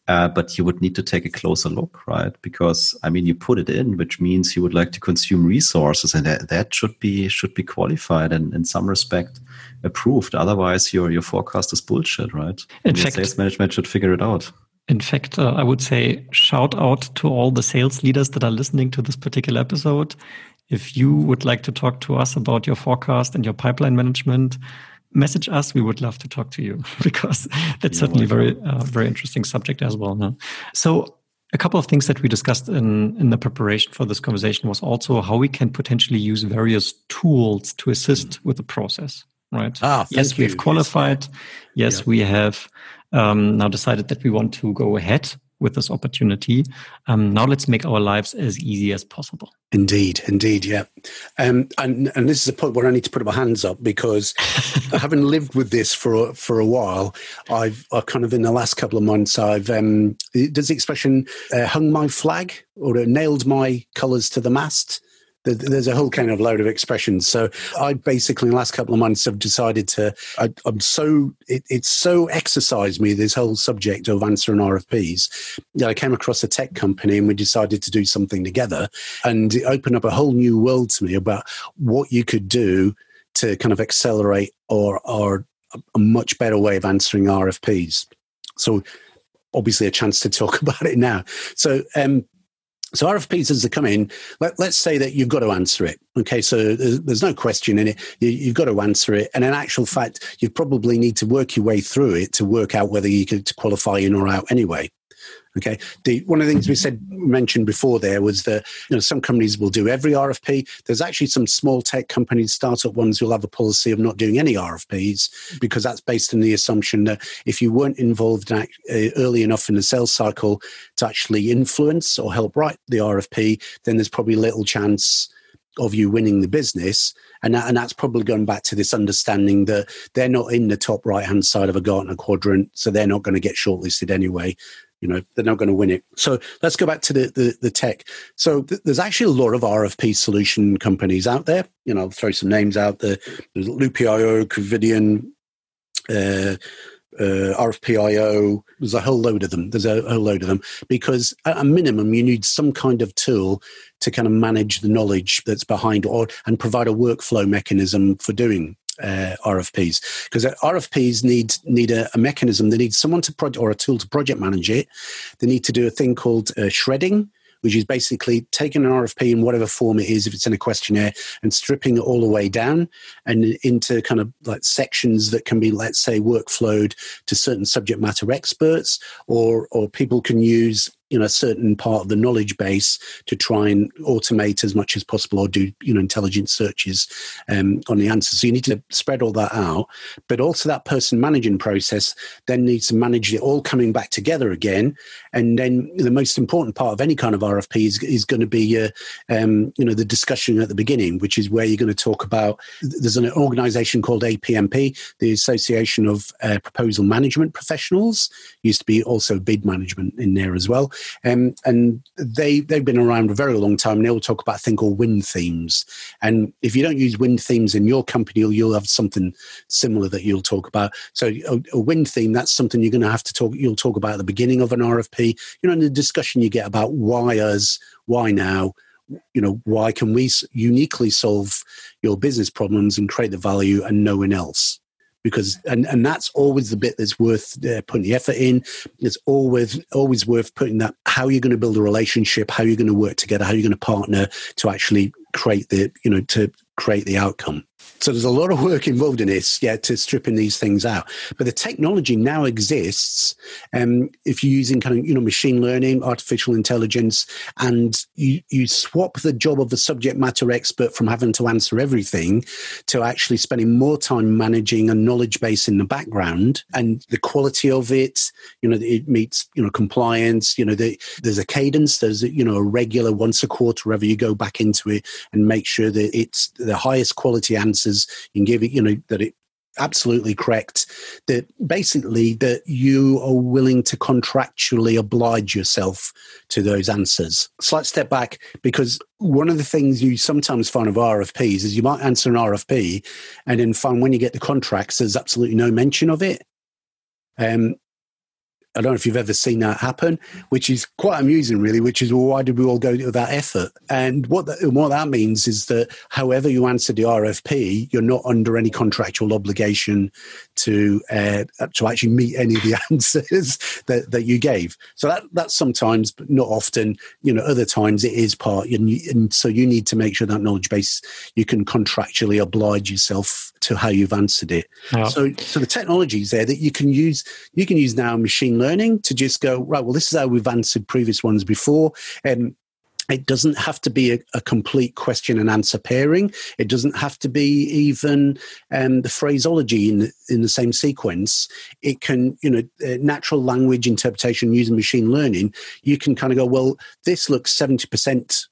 Uh, but you would need to take a closer look, right? Because I mean, you put it in, which means you would like to consume resources, and that, that should be should be qualified and in some respect approved. Otherwise, your your forecast is bullshit, right? In fact, sales management should figure it out. In fact, uh, I would say shout out to all the sales leaders that are listening to this particular episode. If you would like to talk to us about your forecast and your pipeline management, message us. We would love to talk to you because that's yeah, certainly very, uh, very interesting subject as well. No? So a couple of things that we discussed in, in the preparation for this conversation was also how we can potentially use various tools to assist mm. with the process, right? Ah, yes, we have qualified. Yes, yeah. we have um, now decided that we want to go ahead with this opportunity. Um, now let's make our lives as easy as possible. Indeed, indeed, yeah. Um, and and this is a point where I need to put my hands up because having lived with this for for a while, I've I kind of in the last couple of months I've um, does the expression uh, hung my flag or nailed my colours to the mast there's a whole kind of load of expressions. So I basically in the last couple of months have decided to. I, am so it, it's so exercised me this whole subject of answering RFPs. that I came across a tech company and we decided to do something together, and it opened up a whole new world to me about what you could do to kind of accelerate or or a much better way of answering RFPs. So obviously a chance to talk about it now. So um, so RFPs as they come in, let, us say that you've got to answer it. Okay, so there's, there's no question in it. You, have got to answer it, and in actual fact, you probably need to work your way through it to work out whether you could qualify in or out anyway. Okay. The, one of the things we said mentioned before there was that you know some companies will do every RFP. There's actually some small tech companies, startup ones, who'll have a policy of not doing any RFPs because that's based on the assumption that if you weren't involved in, uh, early enough in the sales cycle to actually influence or help write the RFP, then there's probably little chance of you winning the business. And, that, and that's probably going back to this understanding that they're not in the top right hand side of a Gartner quadrant, so they're not going to get shortlisted anyway you know they're not going to win it. So let's go back to the the, the tech. So th- there's actually a lot of rfp solution companies out there. You know I'll throw some names out there. There's loopio Qvidian uh, uh, RFPIO. There's a whole load of them. There's a whole load of them. Because at a minimum you need some kind of tool to kind of manage the knowledge that's behind or and provide a workflow mechanism for doing uh, RFPs because RFPs need need a, a, mechanism. They need someone to project or a tool to project manage it. They need to do a thing called uh, shredding, which is basically taking an RFP in whatever form it is, if it's in a questionnaire, and stripping it all the way down and into kind of like sections that can be, let's say, workflowed to certain subject matter experts, or or people can use you know a certain part of the knowledge base to try and automate as much as possible or do you know intelligent searches um, on the answers so you need to spread all that out. But also that person managing process then needs to manage it all coming back together again. And then the most important part of any kind of rfp is, is going to be uh, um, you know the discussion at the beginning which is where you're going to talk about there's an organization called apmp the association of uh, proposal management professionals. Used to be also bid management in there as well Um, and they, they've been around a very long time. And they'll talk about a thing called win themes. And if you don't use win themes in your company, you'll, you'll have something similar that you'll talk about. So a, a win theme, that's something you're going to have to talk, you'll talk about at the beginning of an RFP. You know, in the discussion you get about why us, why now, you know why can we uniquely solve your business problems and create the value and no one else because and and that's always the bit that's worth uh, putting the effort in. It's always always worth putting that how you're going to build a relationship how you're going to work together how you're going to partner to actually create the you know to create the outcome so there's a lot of work involved in this, yeah, to stripping these things out. But the technology now exists. Um, if you're using kind of you know machine learning, artificial intelligence, and you you swap the job of the subject matter expert from having to answer everything to actually spending more time managing a knowledge base in the background and the quality of it. You know, it meets you know compliance. You know, the, there's a cadence. There's you know a regular once a quarter wherever you go back into it and make sure that it's the highest quality answer answers. Give it, you know, that it absolutely correct that basically that you are willing to contractually oblige yourself to those answers slight step back because one of the things you sometimes find of rfps is you might answer an rfp and then find when you get the contracts there's absolutely no mention of it um, I don't know if you've ever seen that happen, which is quite amusing, really. Which is well, why did we all go to that effort? And what what that means is that however you answer the RFP, you're not under any contractual obligation to uh, to actually meet any of the answers that, that you gave. So that that's sometimes, but not often. You know, other times it is part, and, you, and so you need to make sure that knowledge base you can contractually oblige yourself to how you've answered it. Yeah. So so the technology is there that you can use. You can use now machine learning learning to just go right. Well, this is how we've answered previous ones before, and it doesn't have to be a, a, complete question and answer pairing. It doesn't have to be even um, the phraseology in the, in the same sequence. It can, you know, uh, natural language interpretation using machine learning. You can kind of go, well, this looks seventy percent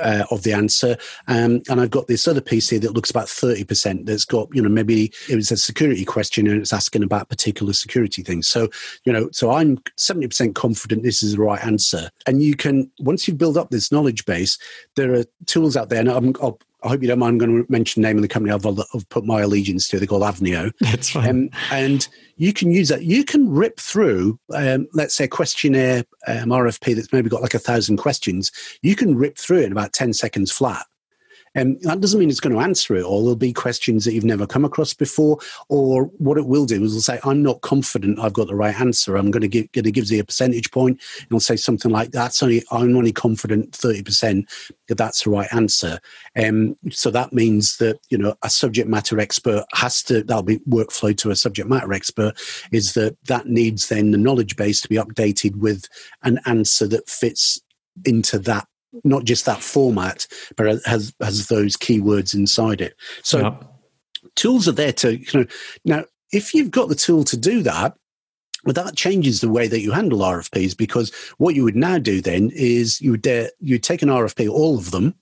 uh, of the answer. Um, and I've got this other piece here that looks about 30% that's got, you know, maybe it was a security question and it's asking about particular security things. So, you know, so I'm 70% confident this is the right answer. And you can, once you build up this knowledge base, there are tools out there. And i will I hope you don't mind. I'm going to mention the name of the company I've, I've put my allegiance to. They're called Avnio. That's fine. Um, and you can use that. You can rip through, um, let's say, a questionnaire um, RFP that's maybe got like a thousand questions. You can rip through it in about 10 seconds flat. And that doesn't mean it's going to answer it all. There'll be questions that you've never come across before, or what it will do is it'll say, "I'm not confident I've got the right answer. I'm going to give it gives you a percentage point." And it'll say something like, "That's only I'm only confident thirty percent that that's the right answer." Um, so that means that you know a subject matter expert has to that'll be workflow to a subject matter expert is that that needs then the knowledge base to be updated with an answer that fits into that not just that format, but has has those keywords inside it. So yep. tools are there to you know now if you've got the tool to do that. Well, that changes the way that you handle RFPs because what you would now do then is you would uh, you'd take an RFP, all of them,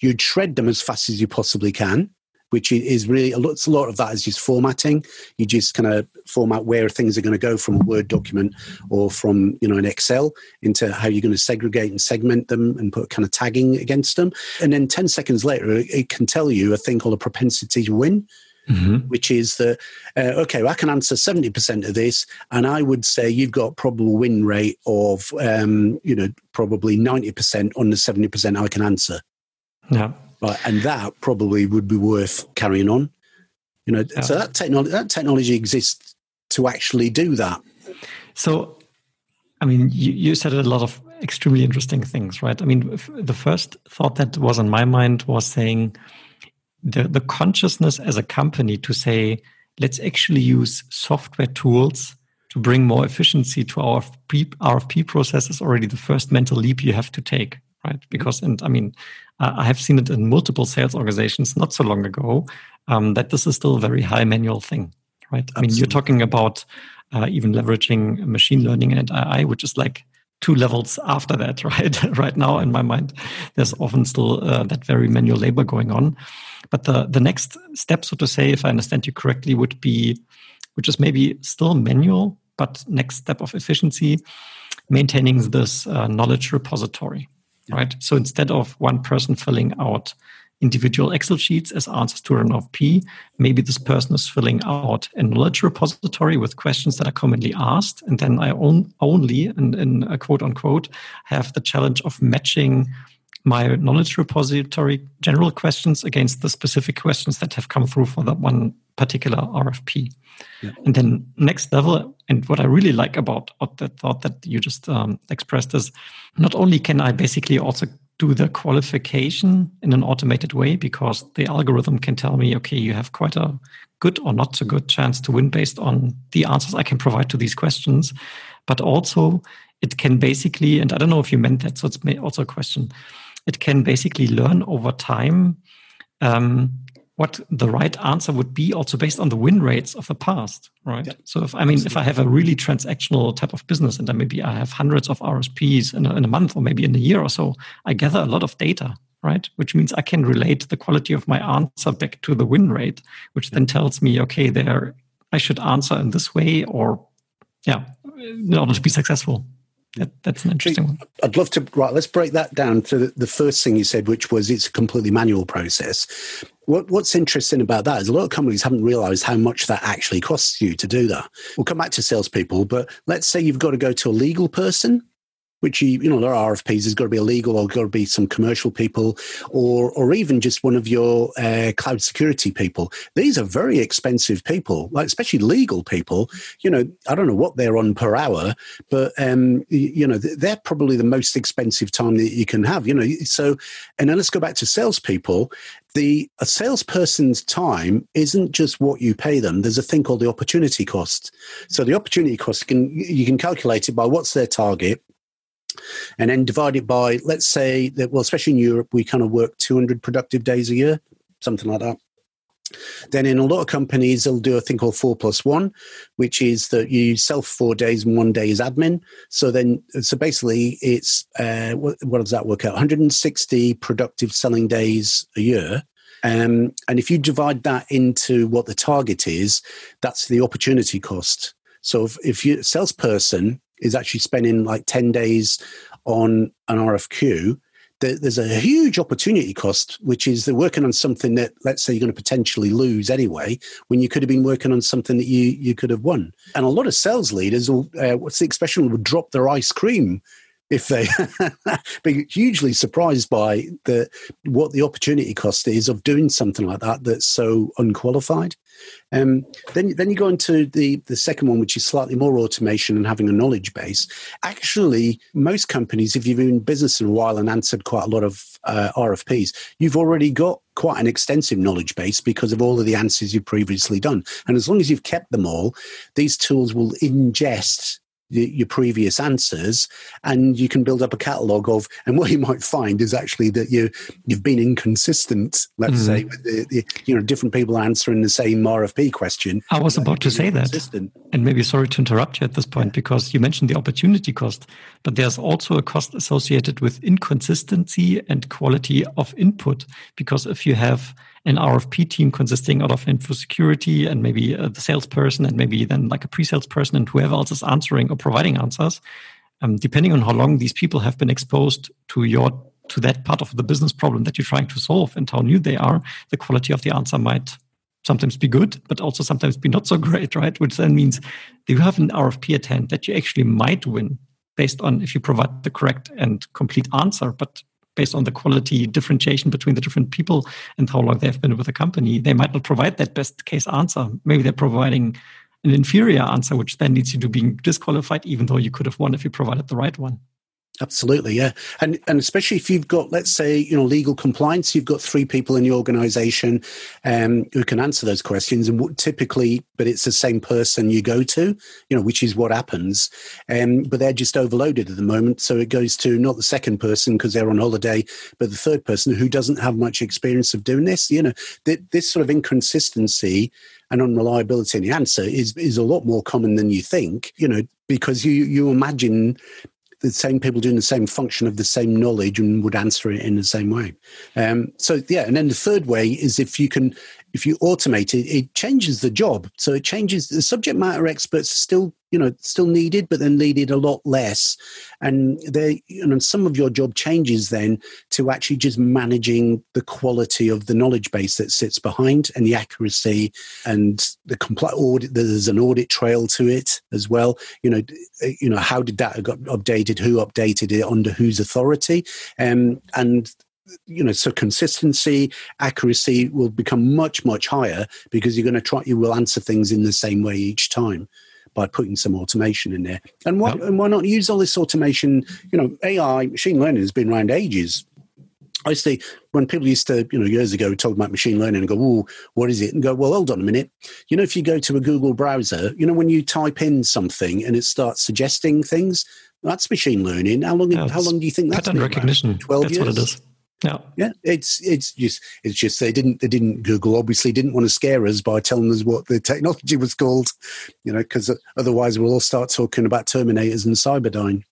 you'd shred them as fast as you possibly can, which is really a lot, a lot of that is just formatting. You just kind of format where things are going to go from a Word document or from you know an Excel into how you're going to segregate and segment them and put kind of tagging against them. And then ten seconds later, it can tell you a thing called a propensity to win. Mm-hmm. Which is that uh, okay? Well, I can answer seventy percent of this, and I would say you've got probable win rate of um, you know probably ninety percent on the seventy percent I can answer. Yeah. Right, and that probably would be worth carrying on. You know, yeah. so that technology that technology exists to actually do that. So, I mean, you, you said a lot of extremely interesting things, right? I mean, the first thought that was on my mind was saying the the consciousness as a company to say let's actually use software tools to bring more efficiency to our RFP process is already the first mental leap you have to take, right? Because, and I mean, I have seen it in multiple sales organizations not so long ago um, that this is still a very high manual thing, right? Absolutely. I mean, you're talking about uh, even leveraging machine learning and AI, which is like two levels after that, right? right now, in my mind, there's often still uh, that very manual labor going on. But the the next step, so to say, if I understand you correctly, would be, which is maybe still manual, but next step of efficiency maintaining this uh, knowledge repository. Right? So instead of one person filling out individual Excel sheets as answers to an RFP, maybe this person is filling out a knowledge repository with questions that are commonly asked, and then I own, only, in, in a quote unquote, have the challenge of matching my knowledge repository general questions against the specific questions that have come through for that one particular RFP. Yeah. And then next level, and what I really like about the thought that you just um, expressed is not only can I basically also do the qualification in an automated way because the algorithm can tell me, okay, you have quite a good or not so good chance to win based on the answers I can provide to these questions. But also, it can basically, and I don't know if you meant that, so it's also a question it can basically learn over time um, what the right answer would be also based on the win rates of the past right yeah. so if i mean Absolutely. if i have a really transactional type of business and then maybe i have hundreds of rfps in a, in a month or maybe in a year or so i gather a lot of data right which means i can relate the quality of my answer back to the win rate which then tells me okay there i should answer in this way or yeah in order to be successful that, that's an interesting one. I'd love to. Right, let's break that down to the, the, first thing you said, which was it's a completely manual process. What, what's interesting about that is a lot of companies haven't realized how much that actually costs you to do that. We'll come back to salespeople, but let's say you've got to go to a legal person which you, you know, there are RFPs. There's got to be a legal or got to be some commercial people, or or even just one of your uh, cloud security people. These are very expensive people, like especially legal people. You know, I don't know what they're on per hour, but um, you know, they're probably the most expensive time that you can have. You know, so and then let's go back to salespeople the a salesperson's time isn't just what you pay them there's a thing called the opportunity cost so the opportunity cost can you can calculate it by what's their target and then divide it by, let's say that, well, especially in Europe, we kind of work 200 productive days a year, something like that. Then in a lot of companies, they'll do a thing called four plus one, which is that you sell four days and one day is admin. So then, so basically, it's uh, what, what does that work out? 160 productive selling days a year. Um, and if you divide that into what the target is, that's the opportunity cost. So if, if you salesperson is actually spending like 10 days on an RFQ, there's a huge opportunity cost, which is they're working on something that, let's say, you're going to potentially lose anyway, when you could have been working on something that you you could have won. And a lot of sales leaders will, uh, what's the expression, would drop their ice cream if they be hugely surprised by the what the opportunity cost is of doing something like that that's so unqualified. Um, then, then you go into the the second one, which is slightly more automation and having a knowledge base. Actually, most companies, if you've been in business in a while and answered quite a lot of uh, RFPs, you've already got quite an extensive knowledge base because of all of the answers you've previously done. And as long as you've kept them all, these tools will ingest your previous answers and you can build up a catalog of and what you might find is actually that you you've been inconsistent let's mm. say with the, the, you know different people answering the same rfp question i was about to say that and maybe sorry to interrupt you at this point yeah. because you mentioned the opportunity cost but there's also a cost associated with inconsistency and quality of input because if you have an RFP team consisting out of info security and maybe uh, the salesperson and maybe then like a pre-sales person and whoever else is answering or providing answers. Um, depending on how long these people have been exposed to your to that part of the business problem that you're trying to solve and how new they are, the quality of the answer might sometimes be good, but also sometimes be not so great, right? Which then means you have an RFP at hand that you actually might win based on if you provide the correct and complete answer, but based on the quality differentiation between the different people and how long they've been with the company, they might not provide that best case answer. Maybe they're providing an inferior answer, which then leads you to being disqualified, even though you could have won if you provided the right one. Absolutely, yeah, and and especially if you've got, let's say, you know, legal compliance, you've got three people in the organisation um, who can answer those questions, and typically, but it's the same person you go to, you know, which is what happens. Um, but they're just overloaded at the moment, so it goes to not the second person because they're on holiday, but the third person who doesn't have much experience of doing this. You know, th- this sort of inconsistency and unreliability in the answer is is a lot more common than you think. You know, because you you imagine the same people doing the same function of the same knowledge and would answer it in the same way. Um, so yeah, and then the third way is if you can if you automate it, it changes the job. So it changes the subject matter experts still, you know, still needed, but then needed a lot less. And they, you know, some of your job changes then to actually just managing the quality of the knowledge base that sits behind and the accuracy and the complete audit. There's an audit trail to it as well. You know, you know, how did that got updated? Who updated it under whose authority? Um, and you know so consistency accuracy will become much much higher because you're going to try you will answer things in the same way each time by putting some automation in there and why, and why not use all this automation you know ai machine learning has been around ages I see when people used to, you know, years ago talk about machine learning and go, "Oh, what is it?" and go, "Well, hold on a minute." You know, if you go to a Google browser, you know, when you type in something and it starts suggesting things, that's machine learning. How long? how long do you think that's pattern recognition? Twelve that's years. what it is. Yeah, yeah. It's it's just it's just they didn't they didn't Google obviously didn't want to scare us by telling us what the technology was called, you know, because otherwise we'll all start talking about Terminators and Cyberdyne.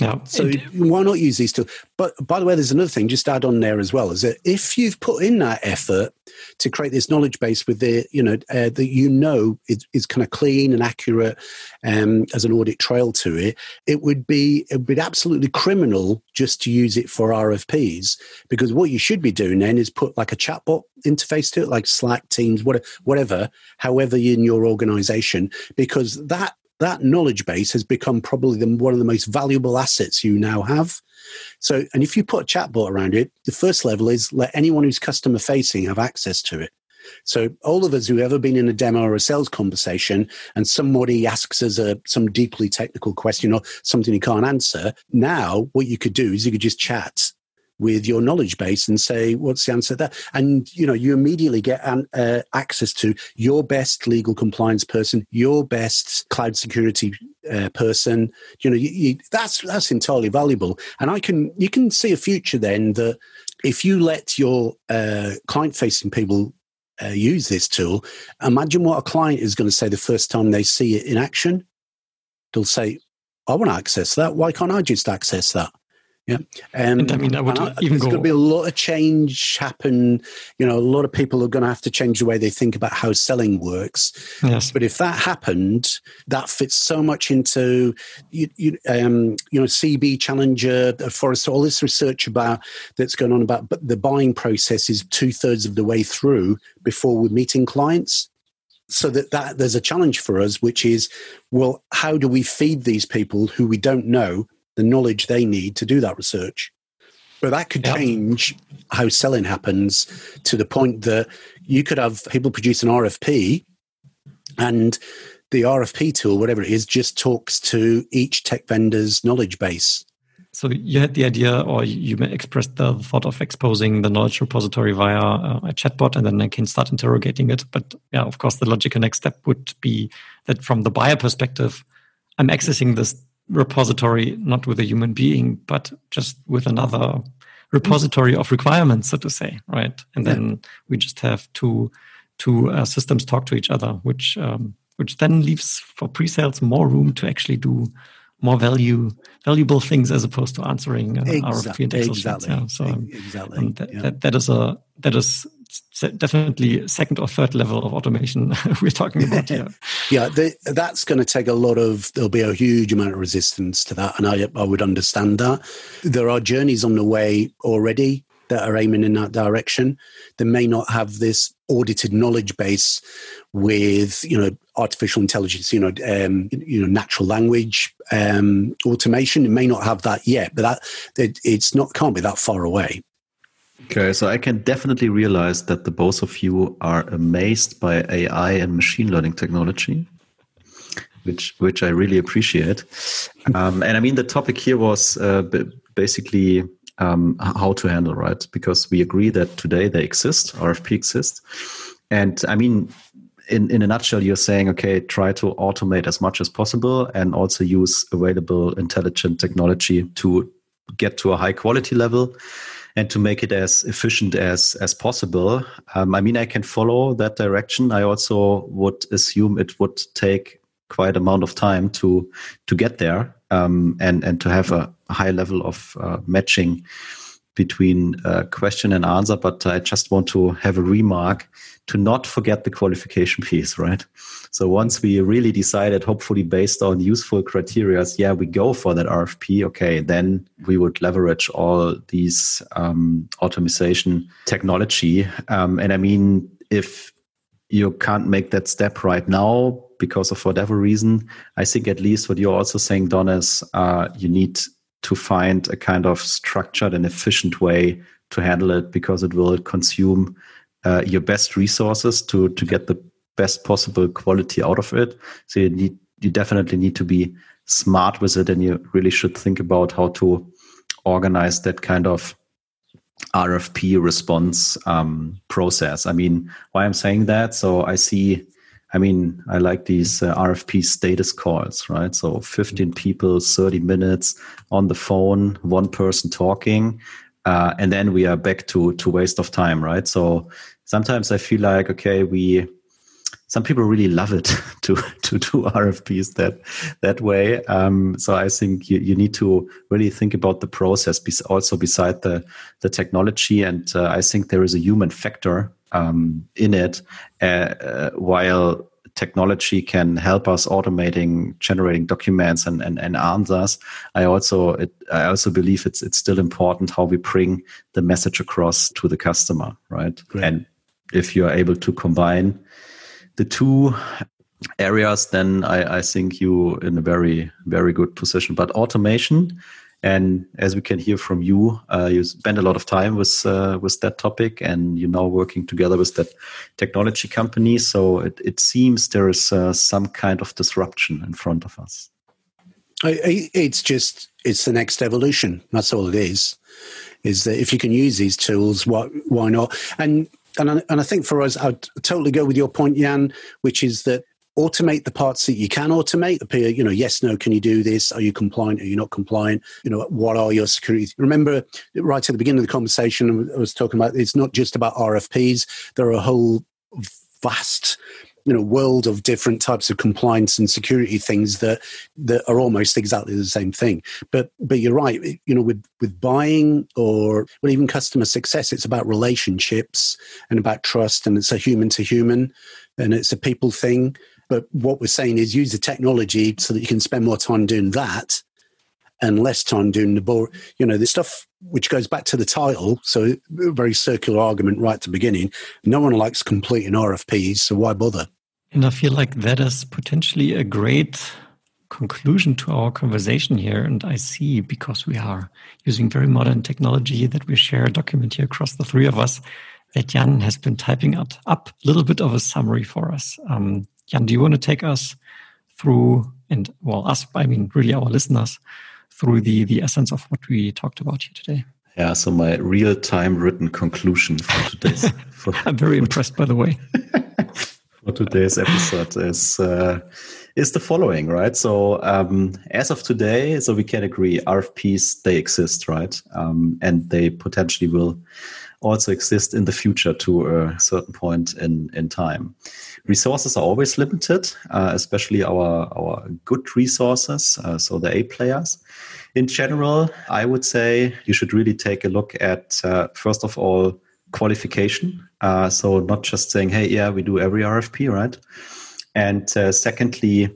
Yeah. So why not use these tools? But by the way, there's another thing. Just add on there as well is that if you've put in that effort to create this knowledge base with the you know uh, that you know is, is kind of clean and accurate um, as an audit trail to it, it would be it would be absolutely criminal just to use it for RFPs because what you should be doing then is put like a chatbot interface to it, like Slack, Teams, whatever, whatever, however in your organization, because that that knowledge base has become probably the, one of the most valuable assets you now have. So, and if you put a chatbot around it, the first level is let anyone who's customer facing have access to it. So, all of us who have ever been in a demo or a sales conversation, and somebody asks us a some deeply technical question or something you can't answer, now what you could do is you could just chat with your knowledge base and say what's the answer there? And you know you immediately get an, uh, access to your best legal compliance person your best cloud security uh, person. You know you, you, that's that's entirely valuable. And i can you can see a future then that if you let your uh, client facing people uh, use this tool imagine what a client is going to say the first time they see it in action. They'll say i want to access that. Why can't i just access that yeah, um, and I mean, I would I, even there's going to be a lot of change happen. You know, a lot of people are going to have to change the way they think about how selling works. Yes. But if that happened, that fits so much into you, you, um, you know, CEB Challenger, Forrester, all this research about that's going on about, but the buying process is two thirds of the way through before we're meeting clients so that, that there's a challenge for us which is well how do we feed these people who we don't know the knowledge they need to do that research. But that could change how selling happens to the point that you could have people produce an RFP and the RFP tool, whatever it is, just talks to each tech vendor's knowledge base. So you had the idea, or you expressed the thought of exposing the knowledge repository via uh, a chatbot, and then I can start interrogating it. But yeah, of course, the logical next step would be that from the buyer perspective, I'm accessing this repository not with a human being but just with another repository of requirements so to say right and then yeah. we just have two two uh, systems talk to each other which um, which then leaves for pre-sales more room to actually do more value valuable things as opposed to answering uh, RFP and Excel exactly. Yeah, so um, exactly. Um, that, yeah. that, that is a that is definitely second or third level of automation we're talking about here. yeah, the, that's going to take a lot of. There'll be a huge amount of resistance to that, and I I would understand that. There are journeys on the way already that are aiming in that direction. They may not have this audited knowledge base with you know artificial intelligence, you know, um, you know, natural language um, automation. It may not have that yet, but that it, it's not can't be that far away. Okay, so I can definitely realize that the both of you are amazed by AI and machine learning technology, which which I really appreciate. Um, and I mean, the topic here was uh, basically um, how to handle, right? Because we agree that today they exist, RFP exists, and I mean, in in a nutshell, you're saying, okay, try to automate as much as possible, and also use available intelligent technology to get to a high quality level and to make it as efficient as as possible. Um, I mean, I can follow that direction. I also would assume it would take quite amount of time to to get there um, and and to have a high level of uh, matching between uh, question and answer, but I just want to have a remark to not forget the qualification piece, right? So once we really decided, hopefully based on useful criteria, yeah, we go for that RFP. Okay, then we would leverage all these um, automation technology. Um, and I mean, if you can't make that step right now because of whatever reason, I think at least what you're also saying, Don, is uh, you need to find a kind of structured and efficient way to handle it because it will consume uh, your best resources to to get the best possible quality out of it. So you need you definitely need to be smart with it, and you really should think about how to organize that kind of RFP response um, process. I mean, why I'm saying that? So I see I mean, I like these uh, RFP status calls, right? So 15 people, 30 minutes on the phone, one person talking, uh, and then we are back to to waste of time, right? So sometimes I feel like okay, we some people really love it to to do RFPs that that way. Um, so I think you, you need to really think about the process, also beside the the technology, and uh, I think there is a human factor um, in it, uh, uh, while technology can help us automating generating documents and, and, and answers. I also it, i also believe it's it's still important how we bring the message across to the customer right? Great. and if you are able to combine the two areas then I, I think you in a very very good position. But automation and as we can hear from you, uh, you spend a lot of time with uh, with that topic, and you're now working together with that technology company. So it, it seems there is uh, some kind of disruption in front of us. It's just it's the next evolution. That's all it is. Is that if you can use these tools, why why not? And and I, and I think for us, I'd totally go with your point, Jan, which is that automate the parts that you can automate appear you know yes no can you do this? Are you compliant? Are you not compliant? You know what are your security remember right at the beginning of the conversation i was talking about it's not just about rfps there are a whole vast you know world of different types of compliance and security things that that are almost exactly the same thing. But but you're right you know with with buying or well, even customer success it's about relationships and about trust and it's a human to human and it's a people thing but what we're saying is use the technology so that you can spend more time doing that and less time doing the bore. You know, the stuff which goes back to the title. So, very circular argument right at the beginning. No one likes completing RFPs, so why bother? And I feel like that is potentially a great conclusion to our conversation here. And I see because we are using very modern technology that we share a document here across the three of us that Jan has been typing up, up a little bit of a summary for us. Um, Jan, do you want to take us through, and well, us, I mean, really our listeners, through the, the essence of what we talked about here today? Yeah, so my real time written conclusion for today's. For, I'm very impressed, by the way. for today's episode is uh, is the following, right? So um, as of today, so we can agree RFPs they exist, right? Um, and they potentially will also exist in the future to a certain point in, in time. Resources are always limited, uh, especially our, our good resources, uh, so the A players. In general, I would say you should really take a look at, uh, first of all, qualification. Uh, so not just saying, hey, yeah, we do every RFP, right? And uh, secondly,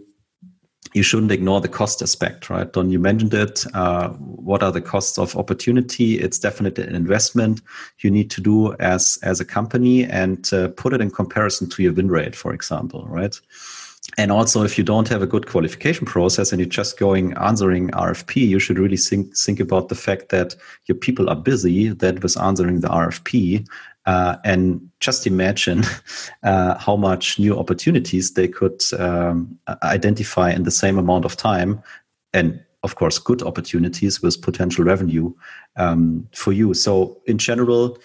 you shouldn't ignore the cost aspect, right? Don, you mentioned it. Uh, what are the costs of opportunity? It's definitely an investment you need to do as as a company and uh, put it in comparison to your win rate, for example, right? And also, if you don't have a good qualification process and you're just going answering RFP, you should really think think about the fact that your people are busy. That was answering the RFP, uh, and just imagine uh, how much new opportunities they could um, identify in the same amount of time. And of course, good opportunities with potential revenue um, for you. So, in general,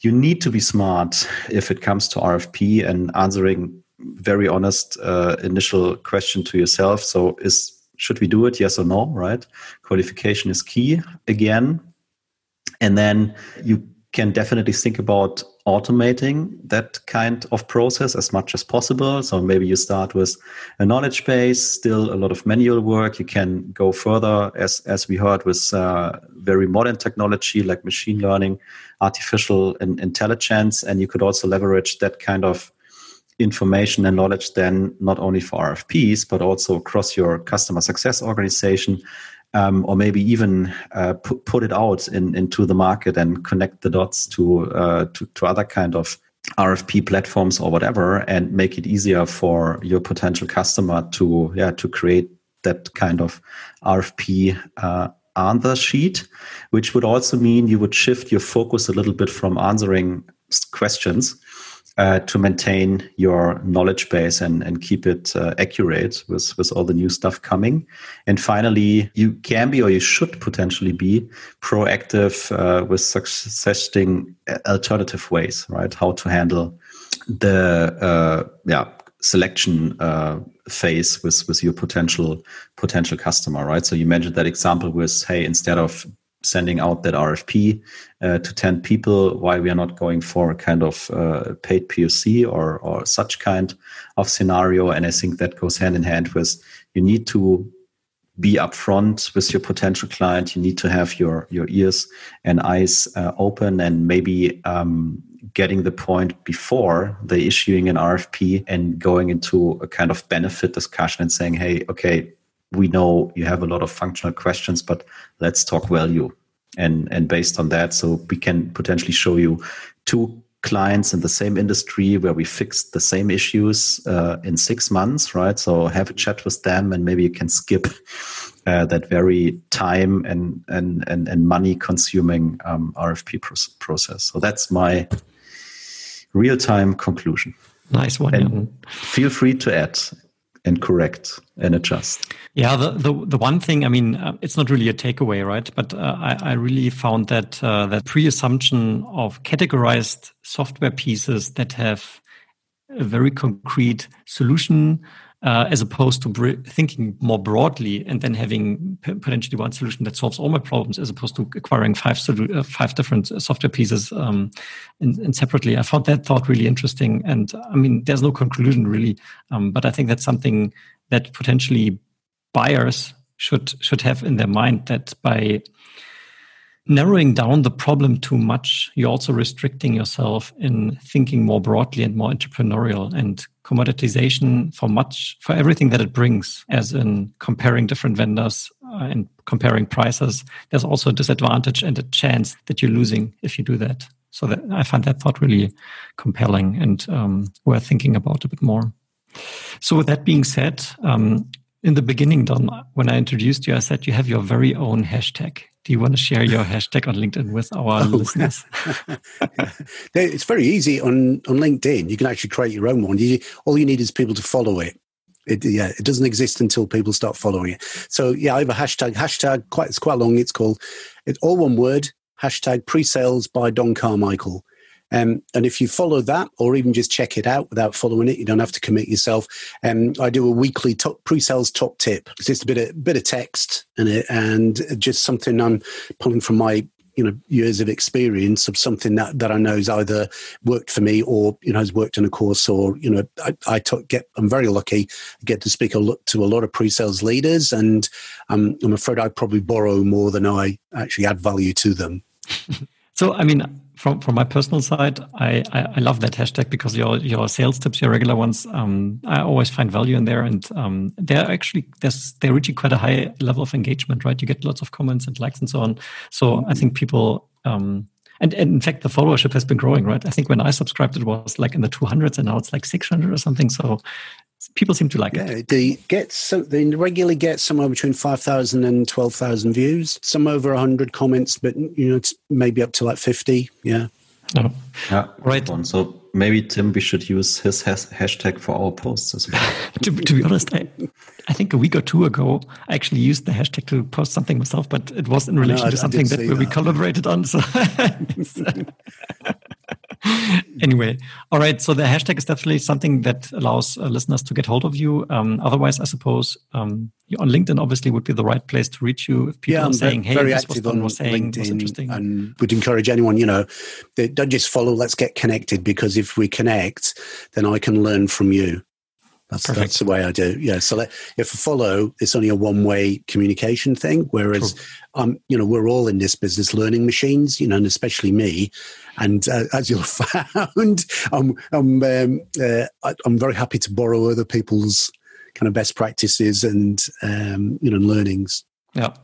you need to be smart if it comes to RFP and answering very honest uh, initial question to yourself. So, is should we do it? Yes or no? Right? Qualification is key again, and then you can definitely think about automating that kind of process as much as possible. So maybe you start with a knowledge base, still a lot of manual work. You can go further, as as we heard, with uh, very modern technology like machine learning, artificial in, intelligence, and you could also leverage that kind of information and knowledge then not only for RFPs but also across your customer success organization um, or maybe even uh, put, put it out in, into the market and connect the dots to, uh, to, to other kind of RFP platforms or whatever, and make it easier for your potential customer to yeah to create that kind of RFP uh, answer sheet, which would also mean you would shift your focus a little bit from answering questions uh, to maintain your knowledge base and, and keep it uh, accurate with, with all the new stuff coming. And finally, you can be or you should potentially be proactive uh, with suggesting alternative ways, right? How to handle the uh, yeah selection uh, phase with with your potential potential customer, right? So you mentioned that example with hey, instead of sending out that RFP uh, to 10 people, why we are not going for a kind of uh, paid POC or, or such kind of scenario. And I think that goes hand in hand with you need to be upfront with your potential client. You need to have your, your ears and eyes uh, open and maybe um, getting the point before the issuing an RFP and going into a kind of benefit discussion and saying, hey, okay, we know you have a lot of functional questions, but let's talk value. And, and based on that, so we can potentially show you two clients in the same industry where we fixed the same issues uh, in six months, right? So have a chat with them, and maybe you can skip uh, that very time and and and, and money consuming um, RFP process. So that's my real time conclusion. Nice one. Feel free to add and correct and adjust. Yeah, the the, the one thing, I mean, uh, it's not really a takeaway, right? But uh, I, I really found that uh, that pre-assumption of categorized software pieces that have a very concrete solution uh, as opposed to br- thinking more broadly and then having p- potentially one solution that solves all my problems as opposed to acquiring five solu- uh, five different uh, software pieces um, and, and, separately. I found that thought really interesting. And I mean, there's no conclusion really, um, but I think that's something that potentially buyers should should have in their mind that by narrowing down the problem too much, you're also restricting yourself in thinking more broadly and more entrepreneurial and commoditization for much, for everything that it brings, as in comparing different vendors uh, and comparing prices. There's also a disadvantage and a chance that you're losing if you do that. So that I find that thought really compelling and um, worth thinking about a bit more. So with that being said, um, in the beginning, Don, when I introduced you, I said you have your very own hashtag. Do you want to share your hashtag on LinkedIn with our oh. listeners? it's very easy on, on LinkedIn. You can actually create your own one. You, all you need is people to follow it. It, yeah, it doesn't exist until people start following it. So yeah, I have a hashtag. Hashtag quite it's quite long. It's called it's all one word. Hashtag pre-sales by Don Carmichael. Um, and if you follow that or even just check it out without following it, you don't have to commit yourself. Um, I do a weekly top, pre-sales top tip. It's just a bit of, bit of text it and just something I'm pulling from my you know years of experience of something that, that I know has either worked for me or you know has worked in a course or you know I, I t- get I'm very lucky I get to speak a lot to a lot of pre-sales leaders and um, I'm afraid I probably borrow more than I actually add value to them. so I mean from from my personal side, I, I, I, love that hashtag because your your sales tips, your regular ones, um, I always find value in there, and um, they're actually there's they're reaching quite a high level of engagement, right? You get lots of comments and likes and so on. So I think people. Um, and, and in fact, the followership has been growing, right? I think when I subscribed, it was like in the 200s, and now it's like 600 or something. So people seem to like yeah, it. They get so they regularly get somewhere between 5,000 and 12,000 views, some over 100 comments, but you know, it's maybe up to like 50. Yeah. Oh. Yeah. Right. So maybe Tim, we should use his has- hashtag for our posts as well. to, to, be honest, I, I think a week or two ago, I actually used the hashtag to post something myself, but it was in relation no, I, to something that, that, we collaborated on. So anyway, all right. So the hashtag is definitely something that allows uh, listeners to get hold of you. Um, otherwise, I suppose um, on LinkedIn obviously would be the right place to reach you if people yeah, are saying, "Hey, very this active was on was saying LinkedIn, was interesting," and would encourage anyone, you know, don't just follow. Let's get connected because if we connect, then I can learn from you. That's, that's the way I do. Yeah. So let, if I follow, it's only a one way communication thing. Whereas, um, you know, we're all in this business learning machines, you know, and especially me. And uh, as you'll found, I'm, I'm, um, uh, I'm very happy to borrow other people's kind of best practices and, um, you know, learnings. Yeah.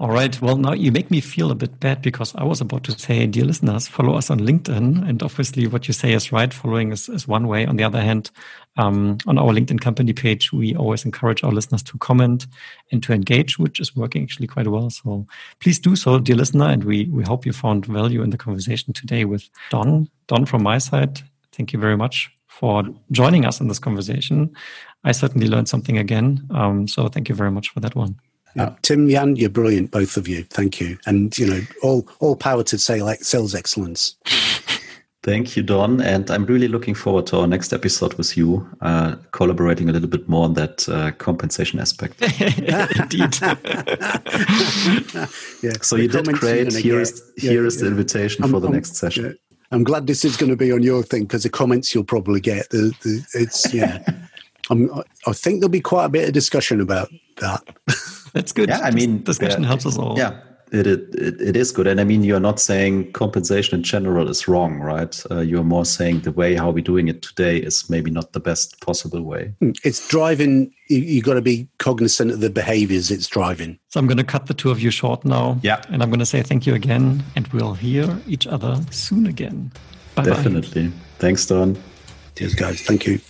All right. Well, now you make me feel a bit bad because I was about to say, dear listeners, follow us on LinkedIn. And obviously, what you say is right. Following is, is one way. On the other hand, um, on our LinkedIn company page, we always encourage our listeners to comment and to engage, which is working actually quite well. So please do so, dear listener. And we, we hope you found value in the conversation today with Don. Don, from my side, thank you very much for joining us in this conversation. I certainly learned something again. Um, so thank you very much for that one. Yeah. Tim, Jan, you're brilliant, both of you. Thank you. And, you know, all, all power to say like sales excellence. Thank you, Don. And I'm really looking forward to our next episode with you, uh, collaborating a little bit more on that uh, compensation aspect. Indeed. yeah. So you did great. Here is, yeah, here is yeah. the invitation I'm, for the I'm, next session. Yeah. I'm glad this is going to be on your thing because the comments you'll probably get, the, the, it's, yeah. I'm, I think there'll be quite a bit of discussion about that. That's good. Yeah, I mean, this discussion helps us all. Yeah, it, it, it is good. And I mean, you're not saying compensation in general is wrong, right? Uh, you're more saying the way how we're doing it today is maybe not the best possible way. It's driving, you, you got to be cognizant of the behaviors it's driving. So I'm going to cut the two of you short now. Yeah. And I'm going to say thank you again. And we'll hear each other soon again. Bye Definitely. Thanks, Don. Cheers, guys. Thank you.